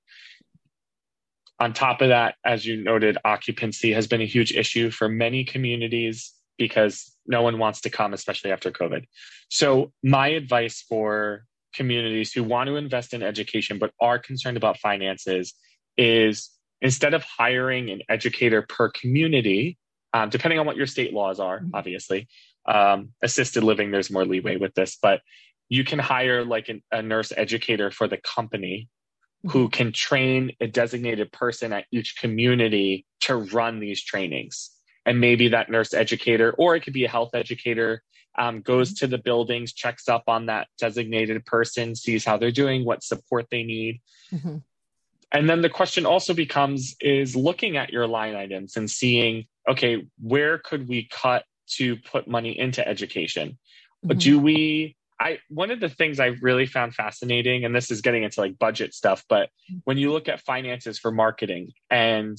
on top of that, as you noted, occupancy has been a huge issue for many communities because no one wants to come, especially after COVID. So, my advice for communities who want to invest in education but are concerned about finances is instead of hiring an educator per community, um, depending on what your state laws are, mm-hmm. obviously, um, assisted living, there's more leeway with this, but you can hire like an, a nurse educator for the company who can train a designated person at each community to run these trainings. And maybe that nurse educator, or it could be a health educator, um, goes to the buildings, checks up on that designated person, sees how they're doing, what support they need. Mm-hmm. And then the question also becomes is looking at your line items and seeing, okay, where could we cut to put money into education? Mm-hmm. Do we I one of the things I really found fascinating, and this is getting into like budget stuff, but when you look at finances for marketing and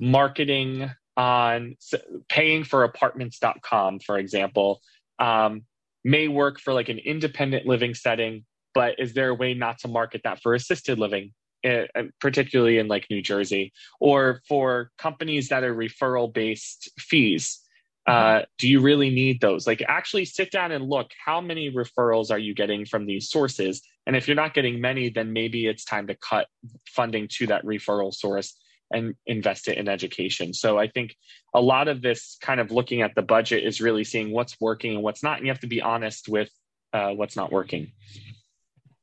marketing on paying for apartments.com, for example, um, may work for like an independent living setting, but is there a way not to market that for assisted living? Eh, particularly in like New Jersey, or for companies that are referral based fees uh, do you really need those? Like, actually sit down and look how many referrals are you getting from these sources? And if you're not getting many, then maybe it's time to cut funding to that referral source and invest it in education. So I think a lot of this kind of looking at the budget is really seeing what's working and what's not. And you have to be honest with uh, what's not working.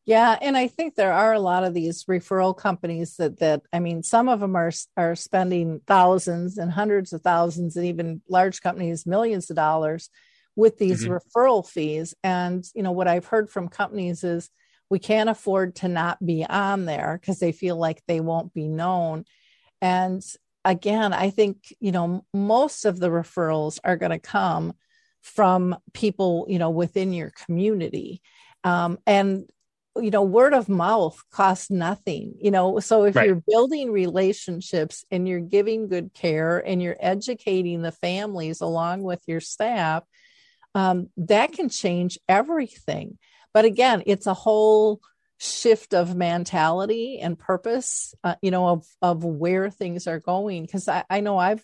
Yeah, and I think there are a lot of these referral companies that that I mean, some of them are are spending thousands and hundreds of thousands, and even large companies millions of dollars with these mm-hmm. referral fees. And you know what I've heard from companies is we can't afford to not be on there because they feel like they won't be known. And again, I think you know most of the referrals are going to come from people you know within your community. Um, and you know word of mouth costs nothing you know? So if right. you're building relationships and you're giving good care and you're educating the families along with your staff um, that can change everything. But again it's a whole shift of mentality and purpose uh, you know of of where things are going. Because I, I know i've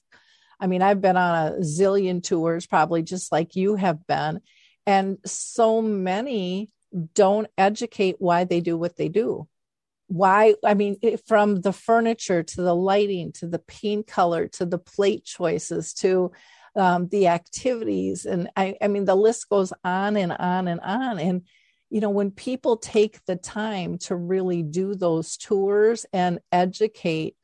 i mean i've been on a zillion tours probably just like you have been. And so many don't educate why they do what they do. Why i mean from the furniture to the lighting to the paint color to the plate choices to um, the activities. And I, I mean the list goes on and on and on. And you know when people take the time to really do those tours and educate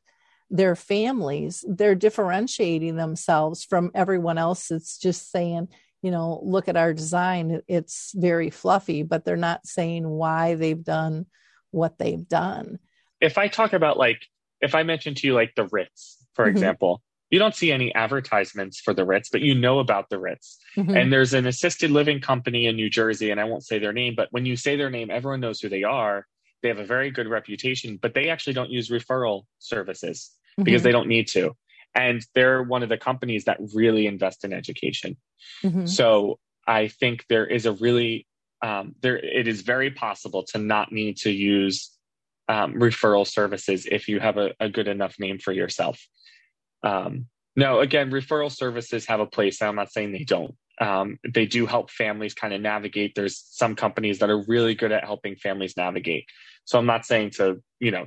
their families they're differentiating themselves from everyone else. It's just saying you know look at our design it's very fluffy but they're not saying why they've done what they've done if i talk about like if i mention to you like the ritz for mm-hmm. example you don't see any advertisements for the Ritz, but you know about the Ritz. Mm-hmm. And there's an assisted living company in New Jersey, and I won't say their name, but when you say their name, everyone knows who they are. They have a very good reputation, but they actually don't use referral services mm-hmm. because they don't need to. And they're one of the companies that really invest in education. Mm-hmm. So I think there is a really um, there it is very possible to not need to use um, referral services if you have a, a good enough name for yourself. Um, no, again, referral services have a place. I'm not saying they don't. Um, they do help families kind of navigate. There's some companies that are really good at helping families navigate. So I'm not saying to, you know,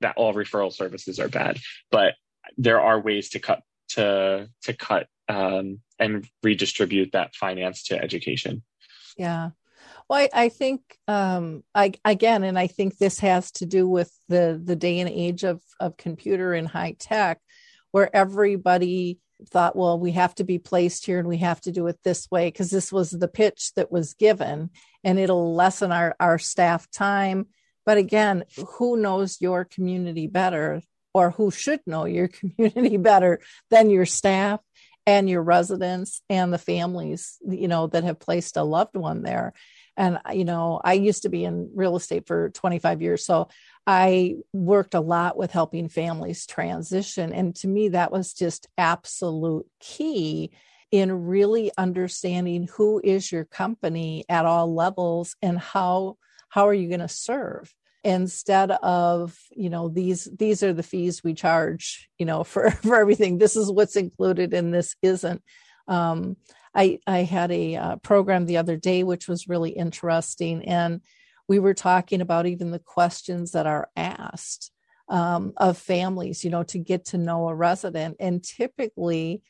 that all referral services are bad, but there are ways to cut to to cut um, and redistribute that finance to education. Yeah. Well, I, I think um, I again, and I think this has to do with the the day and age of of computer and high tech where everybody thought, well, we have to be placed here and we have to do it this way because this was the pitch that was given and it'll lessen our, our staff time. But again, who knows your community better or who should know your community better than your staff and your residents and the families, you know, that have placed a loved one there. And, you know, I used to be in real estate for 25 years. So I worked a lot with helping families transition. And to me, that was just absolute key in really understanding who is your company at all levels and how how are you going to serve instead of you know these these are the fees we charge you know for for everything this is what's included and this isn't um, i i had a uh, program the other day which was really interesting and we were talking about even the questions that are asked um, of families, you know, to get to know a resident. And typically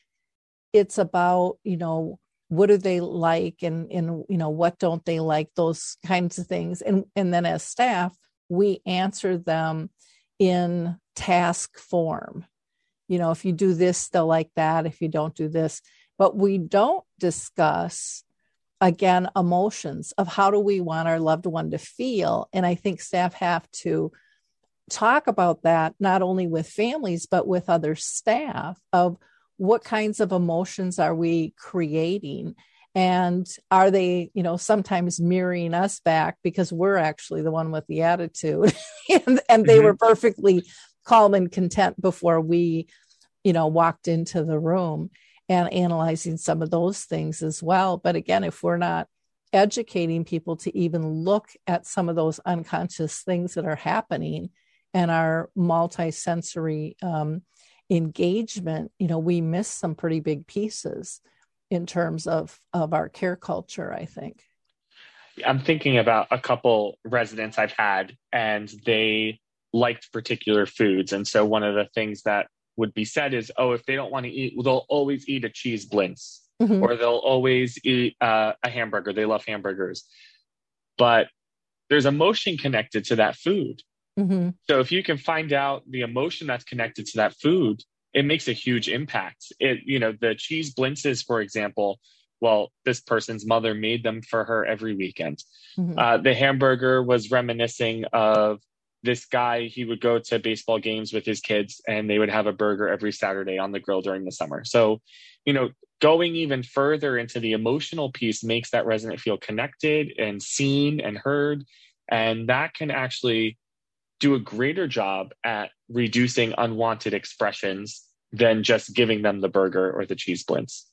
it's about, you know, what do they like and, and you know, what don't they like, those kinds of things. And, and then as staff, we answer them in task form. You know, if you do this, they'll like that. If you don't do this, but we don't discuss again emotions of how do we want our loved one to feel and i think staff have to talk about that not only with families but with other staff of what kinds of emotions are we creating and are they you know sometimes mirroring us back because we're actually the one with the attitude and, and they mm-hmm. were perfectly calm and content before we you know walked into the room and analyzing some of those things as well. But again, if we're not educating people to even look at some of those unconscious things that are happening and our multisensory um, engagement, you know, we miss some pretty big pieces in terms of of our care culture. I think. I'm thinking about a couple residents I've had, and they liked particular foods, and so one of the things that would be said is, oh, if they don't want to eat, they'll always eat a cheese blintz mm-hmm. or they'll always eat uh, a hamburger. They love hamburgers. But there's emotion connected to that food. Mm-hmm. So if you can find out the emotion that's connected to that food, it makes a huge impact. It, you know, the cheese blintzes, for example, well, this person's mother made them for her every weekend. Mm-hmm. Uh, the hamburger was reminiscing of this guy he would go to baseball games with his kids and they would have a burger every saturday on the grill during the summer so you know going even further into the emotional piece makes that resident feel connected and seen and heard and that can actually do a greater job at reducing unwanted expressions than just giving them the burger or the cheese blintz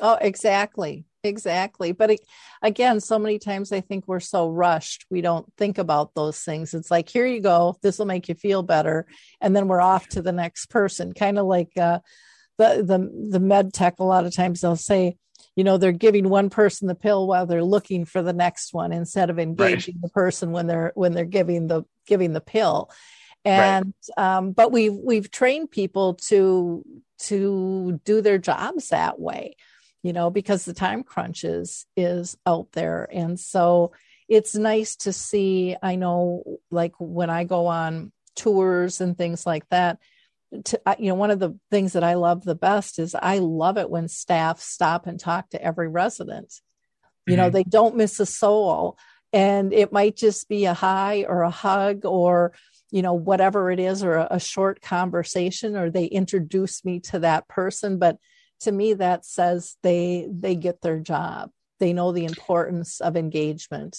oh exactly. Exactly. But again so many times i think we're so rushed we don't think about those things. It's like here you go. This will make you feel better. And then we're off to the next person. Kind of like uh, the the the med tech a lot of times they'll say you know they're giving one person the pill while they're looking for the next one instead of engaging right. the person when they're when they're giving the giving the pill and right. um, but we've we've trained people to to do their jobs that way you know because the time crunches is out there and so it's nice to see i know like when i go on tours and things like that to, you know one of the things that i love the best is i love it when staff stop and talk to every resident you mm-hmm. know they don't miss a soul and it might just be a hi or a hug or you know whatever it is or a, a short conversation or they introduce me to that person but to me that says they they get their job they know the importance of engagement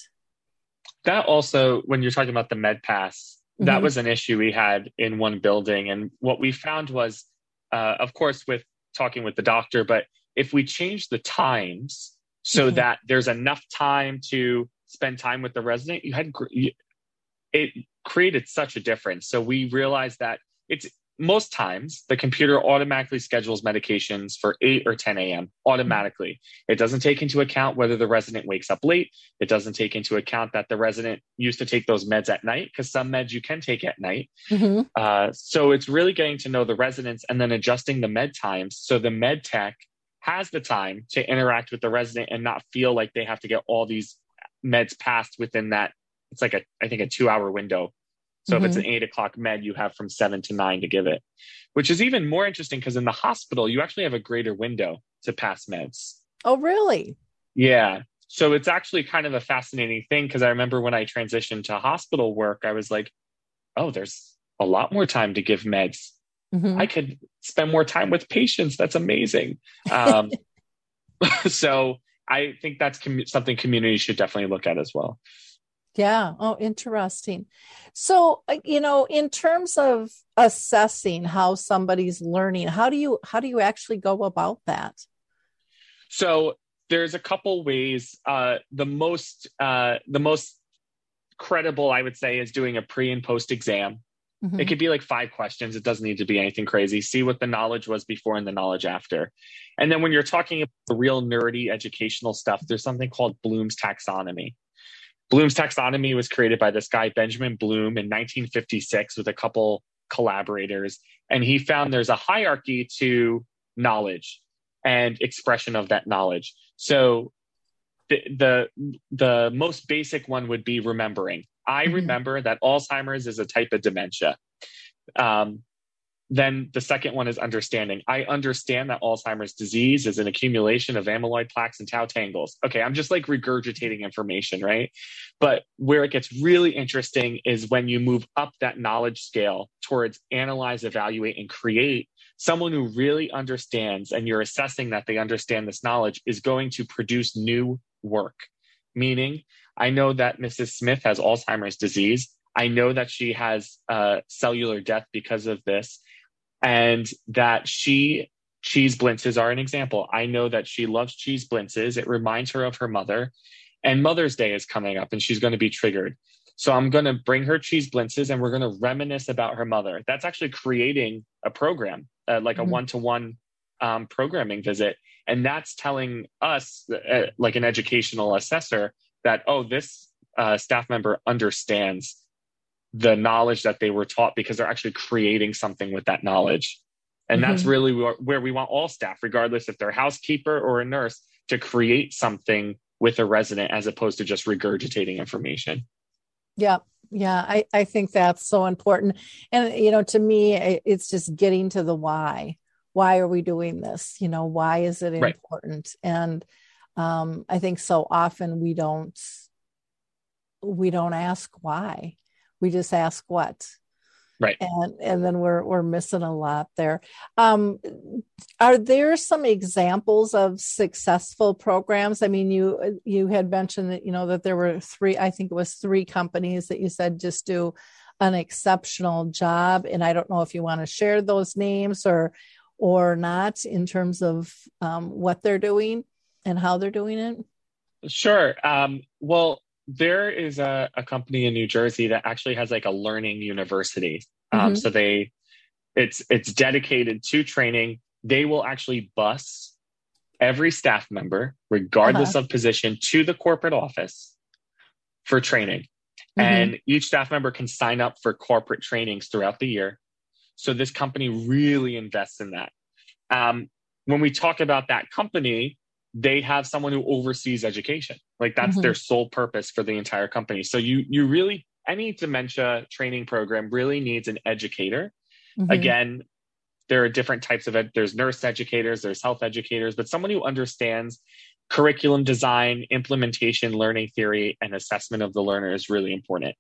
that also when you're talking about the med pass that mm-hmm. was an issue we had in one building and what we found was uh, of course with talking with the doctor but if we change the times so mm-hmm. that there's enough time to spend time with the resident you had it created such a difference so we realized that it's most times the computer automatically schedules medications for 8 or 10 a.m. automatically. It doesn't take into account whether the resident wakes up late. It doesn't take into account that the resident used to take those meds at night because some meds you can take at night. Mm-hmm. Uh, so it's really getting to know the residents and then adjusting the med times so the med tech has the time to interact with the resident and not feel like they have to get all these meds passed within that. It's like a, I think, a two hour window so mm-hmm. if it's mm-hmm. an eight o'clock med, you have from seven to nine to give it, which is even more interesting because in the hospital, you actually have a greater window to pass meds. Oh, really? Yeah. So it's actually kind of a fascinating thing because I remember when I transitioned to hospital work, I was like, oh, there's a lot more time to give meds. Mm-hmm. I could spend more time with patients. That's amazing. Um, so I think that's com- something communities should definitely look at as well. Yeah. Oh, interesting. So, uh, you know, in terms of assessing how somebody's learning, how do you how do you actually go about that? So, there's a couple ways. Uh, the most uh, the most credible, I would say, is doing a pre and post exam. Mm-hmm. It could be like five questions. It doesn't need to be anything crazy. See what the knowledge was before and the knowledge after. And then when you're talking about the real nerdy educational stuff, there's something called Bloom's taxonomy. Bloom's taxonomy was created by this guy, Benjamin Bloom, in 1956 with a couple collaborators. And he found there's a hierarchy to knowledge and expression of that knowledge. So the, the, the most basic one would be remembering. I mm-hmm. remember that Alzheimer's is a type of dementia. Um, then the second one is understanding. I understand that Alzheimer's disease is an accumulation of amyloid plaques and tau tangles. Okay, I'm just like regurgitating information, right? But where it gets really interesting is when you move up that knowledge scale towards analyze, evaluate, and create. Someone who really understands and you're assessing that they understand this knowledge is going to produce new work. Meaning, I know that Mrs. Smith has Alzheimer's disease. I know that she has uh, cellular death because of this and that she cheese blintzes are an example. I know that she loves cheese blintzes. It reminds her of her mother. And Mother's Day is coming up and she's going to be triggered. So I'm going to bring her cheese blintzes and we're going to reminisce about her mother. That's actually creating a program, uh, like a one to one programming visit. And that's telling us, uh, like an educational assessor, that, oh, this uh, staff member understands the knowledge that they were taught because they're actually creating something with that knowledge. And mm-hmm. that's really where we want all staff, regardless if they're a housekeeper or a nurse, to create something with a resident as opposed to just regurgitating information. Yeah. Yeah. I, I think that's so important. And, you know, to me, it's just getting to the why. Why are we doing this? You know, why is it important? Right. And um, I think so often we don't we don't ask why. We just ask what. Right. And and then we're we're missing a lot there. Um are there some examples of successful programs? I mean you you had mentioned that you know that there were three i think it was three companies that you said just do an exceptional job. And i don't know if you want to share those names or or not in terms of um, what they're doing and how they're doing it? Sure. Um, well, there is a, a, company in New Jersey that actually has like a learning university. Um, mm-hmm. So they, it's it's dedicated to training. They will actually bus every staff member, regardless uh-huh. of position, to the corporate office for training. Mm-hmm. And each staff member can sign up for corporate trainings throughout the year. So this company really invests in that. Um, when we talk about that company, they have someone who oversees education. Like that's mm-hmm. their sole purpose for the entire company. So you you really any dementia training program really needs an educator. Mm-hmm. Again, there are different types of ed- there's nurse educators, there's health educators, but someone who understands curriculum design, implementation, learning theory, and assessment of the learner is really important.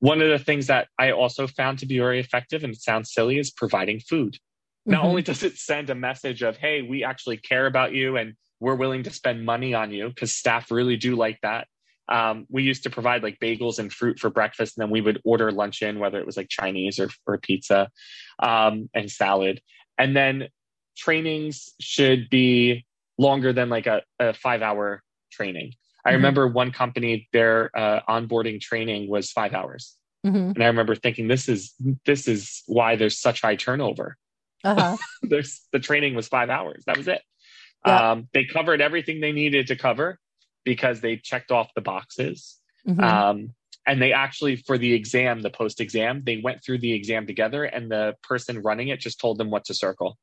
One of the things that I also found to be very effective, and it sounds silly, is providing food. Not mm-hmm. only does it send a message of, hey, we actually care about you and we're willing to spend money on you, because staff really do like that. Um, we used to provide like bagels and fruit for breakfast, and then we would order lunch in, whether it was like Chinese or, or pizza um, and salad. And then trainings should be longer than like a, a five hour training. I mm-hmm. remember one company, their uh, onboarding training was five hours. Mm-hmm. And I remember thinking, this is this is why there's such high turnover. Uh-huh. there's the training was five hours. That was it. Yeah. Um, they covered everything they needed to cover because they checked off the boxes. Mm-hmm. Um, and they actually, for the exam, the post exam, they went through the exam together, and the person running it just told them what to circle.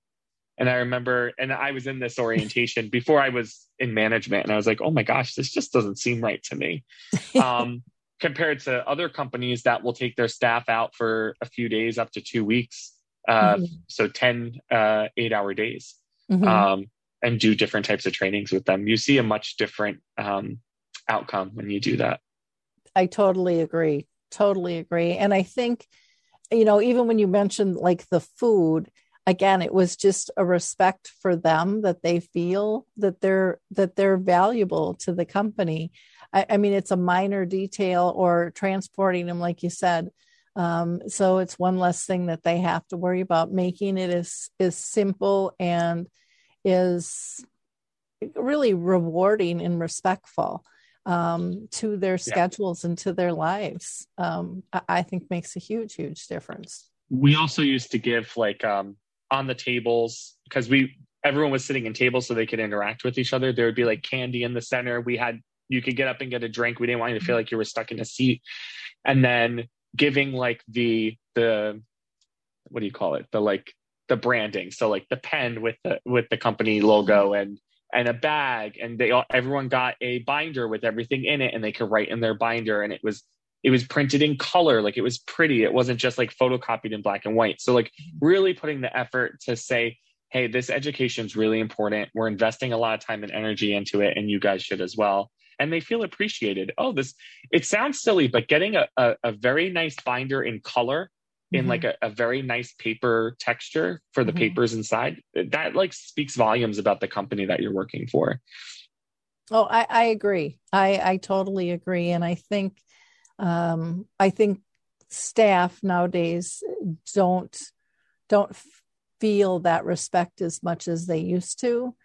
And I remember, and I was in this orientation before I was in management, and I was like, oh my gosh, this just doesn't seem right to me. Um, compared to other companies that will take their staff out for a few days, up to two weeks. Uh, mm-hmm. So 10 uh, eight hour days. Mm-hmm. Um, and do different types of trainings with them. You see a much different um, outcome when you do that. I totally agree. Totally agree. And I think, you know, even when you mentioned like the food, again it was just a respect for them that they feel that they're that they're valuable to the company i, I mean it's a minor detail or transporting them like you said um, so it's one less thing that they have to worry about making it is is simple and is really rewarding and respectful um, to their schedules yeah. and to their lives um, I, I think makes a huge huge difference we also used to give like um, on the tables because we everyone was sitting in tables so they could interact with each other. There would be like candy in the center. We had you could get up and get a drink. We didn't want you to feel like you were stuck in a seat. And then giving like the the what do you call it? The like the branding. So like the pen with the with the company logo and and a bag and they all everyone got a binder with everything in it and they could write in their binder and it was it was printed in color. Like it was pretty. It wasn't just like photocopied in black and white. So like really putting the effort to say hey this education is really important. We're investing a lot of time and energy into it and you guys should as well. And they feel appreciated. Oh this it sounds silly but getting a, a, a very nice binder in color in mm-hmm. like a, a, very nice paper texture for the mm-hmm. papers inside that like speaks volumes about the company that you're working for oh i, I agree i i totally agree and i think um, I think staff nowadays don't don't feel that respect as much as they used to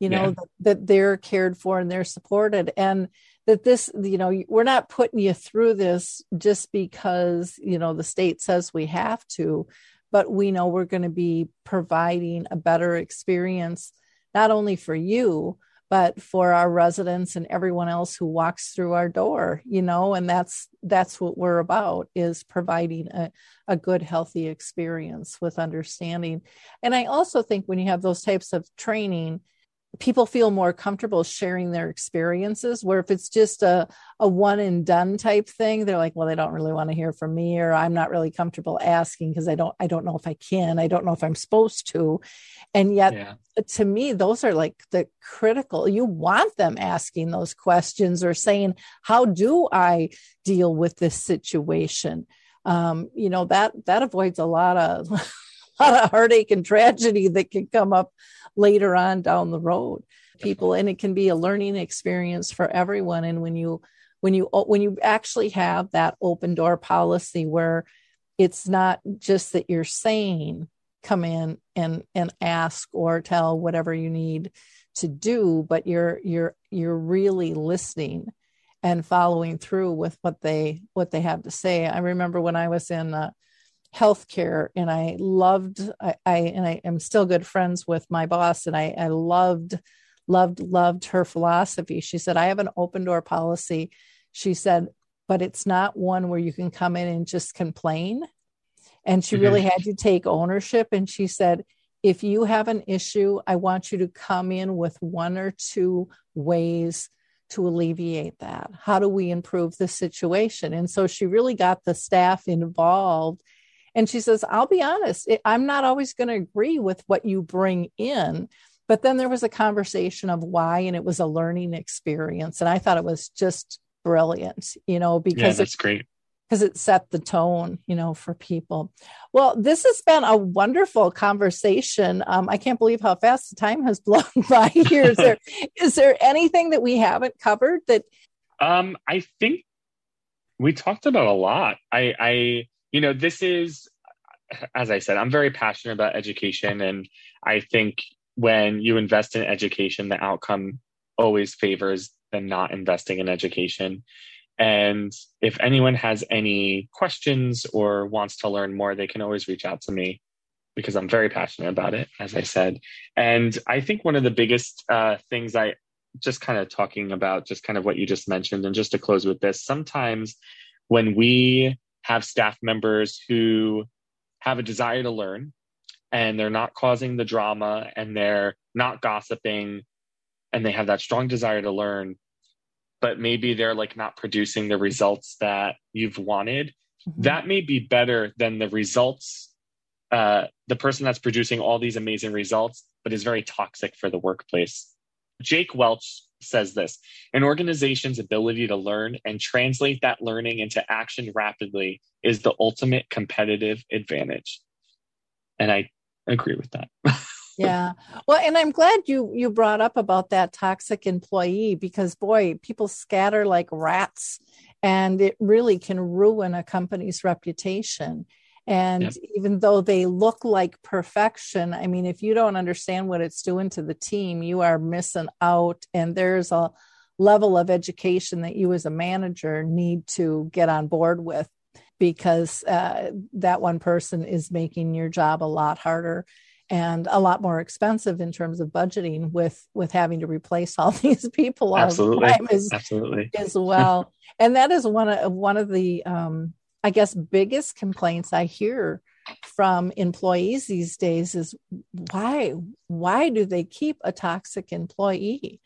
you know yeah. that, that, they're cared for and they're supported and that this you know we're not putting you through this just because you know the state says we have to but we know we're going to be providing a better experience not only for you but for our residents and everyone else who walks through our door you know and that's that's what we're about is providing a, a good healthy experience with understanding. And i also think when you have those types of training people feel more comfortable sharing their experiences where if it's just a, a one and done type thing they're like well they don't really want to hear from me or i'm not really comfortable asking because i don't i don't know if i can i don't know if i'm supposed to and yet yeah. to me those are like the critical you want them asking those questions or saying how do i deal with this situation um, you know that that avoids a lot of a lot of heartache and tragedy that can come up later on down the road. People and it can be a learning experience for everyone. And when you when you when you actually have that open door policy where it's not just that you're saying come in and and ask or tell whatever you need to do but you're you're you're really listening and following through with what they what they have to say. I remember when i was in uh, healthcare and i loved I, I and i am still good friends with my boss and i i loved loved loved her philosophy she said i have an open door policy she said but it's not one where you can come in and just complain and she mm-hmm. really had to take ownership and she said if you have an issue, I want you to come in with one or two ways to alleviate that. How do we improve the situation? And so she really got the staff involved. And she says, I'll be honest, I'm not always going to agree with what you bring in. But then there was a conversation of why, and it was a learning experience. And I thought it was just brilliant, you know, because yeah, that's great because it set the tone, you know, for people. Well, this has been a wonderful conversation. Um, I can't believe how fast the time has blown by here. Is there is there anything that we haven't covered that? Um, I think we talked about a lot. I, I, you know, this is, as I said, I'm very passionate about education, and I think when you invest in education, the outcome always favors than not investing in education. And if anyone has any questions or wants to learn more, they can always reach out to me because I'm very passionate about it, as I said. And I think one of the biggest uh, things I just kind of talking about, just kind of what you just mentioned, and just to close with this, sometimes when we have staff members who have a desire to learn and they're not causing the drama and they're not gossiping and they have that strong desire to learn, but maybe they're like not producing the results that you've wanted mm-hmm. that may be better than the results uh, the person that's producing all these amazing results but is very toxic for the workplace Jack Welch says this an organization's ability to learn and translate that learning into action rapidly is the ultimate competitive advantage. And i agree with that. Yeah. Well and i'm glad you you brought up about that toxic employee because boy people scatter like rats and it really can ruin a company's reputation and yep. even though they look like perfection i mean if you don't understand what it's doing to the team you are missing out and there's a level of education that you as a manager need to get on board with because uh, that one person is making your job a lot harder and a lot more expensive in terms of budgeting with with having to replace all these people all absolutely. the time as, absolutely as well and that is one of one of the um, i guess biggest complaints i hear from employees these days is why why do they keep a toxic employee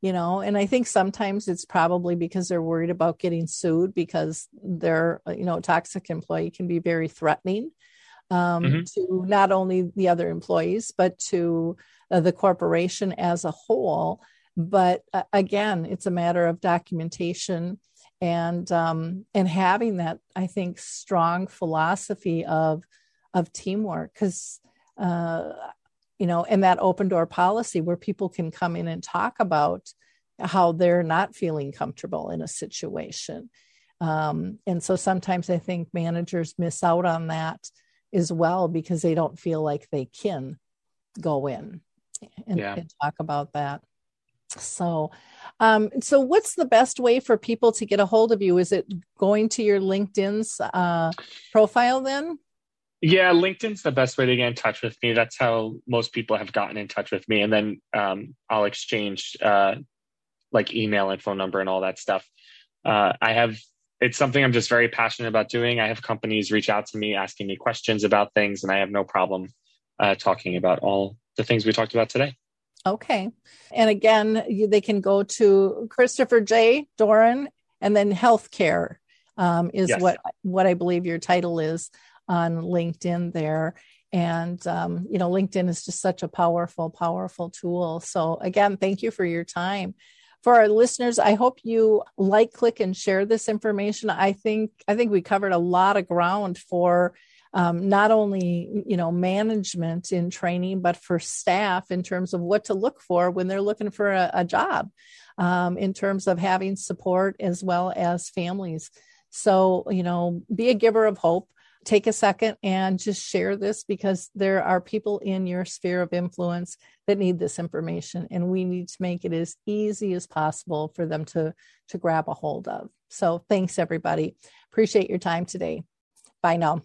you know and i think sometimes it's probably because they're worried about getting sued because their you know toxic employee can be very threatening um, mm-hmm. to not only the other employees, but to uh, the corporation as a whole. But uh, again, it's a matter of documentation and um, and having that, I think, strong philosophy of of teamwork because. Uh, you know, and that open door policy where people can come in and talk about how they're not feeling comfortable in a situation. Um, and so sometimes I think managers miss out on that as well because they don't feel like they can go in and, yeah. and talk about that. So, um, so what's the best way for people to get a hold of you? Is it going to your LinkedIn's uh, profile then? Yeah, LinkedIn's the best way to get in touch with me. That's how most people have gotten in touch with me, and then um, I'll exchange uh, like email and phone number and all that stuff. Uh, I have it's something I'm just very passionate about doing. I have companies reach out to me asking me questions about things, and I have no problem uh, talking about all the things we talked about today. Okay. And again, you, they can go to Christopher J. Doran and then healthcare um, is yes. what what I believe your title is on LinkedIn there. And um, you know, LinkedIn is just such a powerful, powerful tool. So again, thank you for your time for our listeners i hope you like click and share this information i think i think we covered a lot of ground for um, not only you know management in training but for staff in terms of what to look for when they're looking for a, a job um, in terms of having support as well as families. So you know be a giver of hope take a second and just share this because there are people in your sphere of influence that need this information and we need to make it as easy as possible for them to to grab a hold of. So thanks everybody. Appreciate your time today. Bye now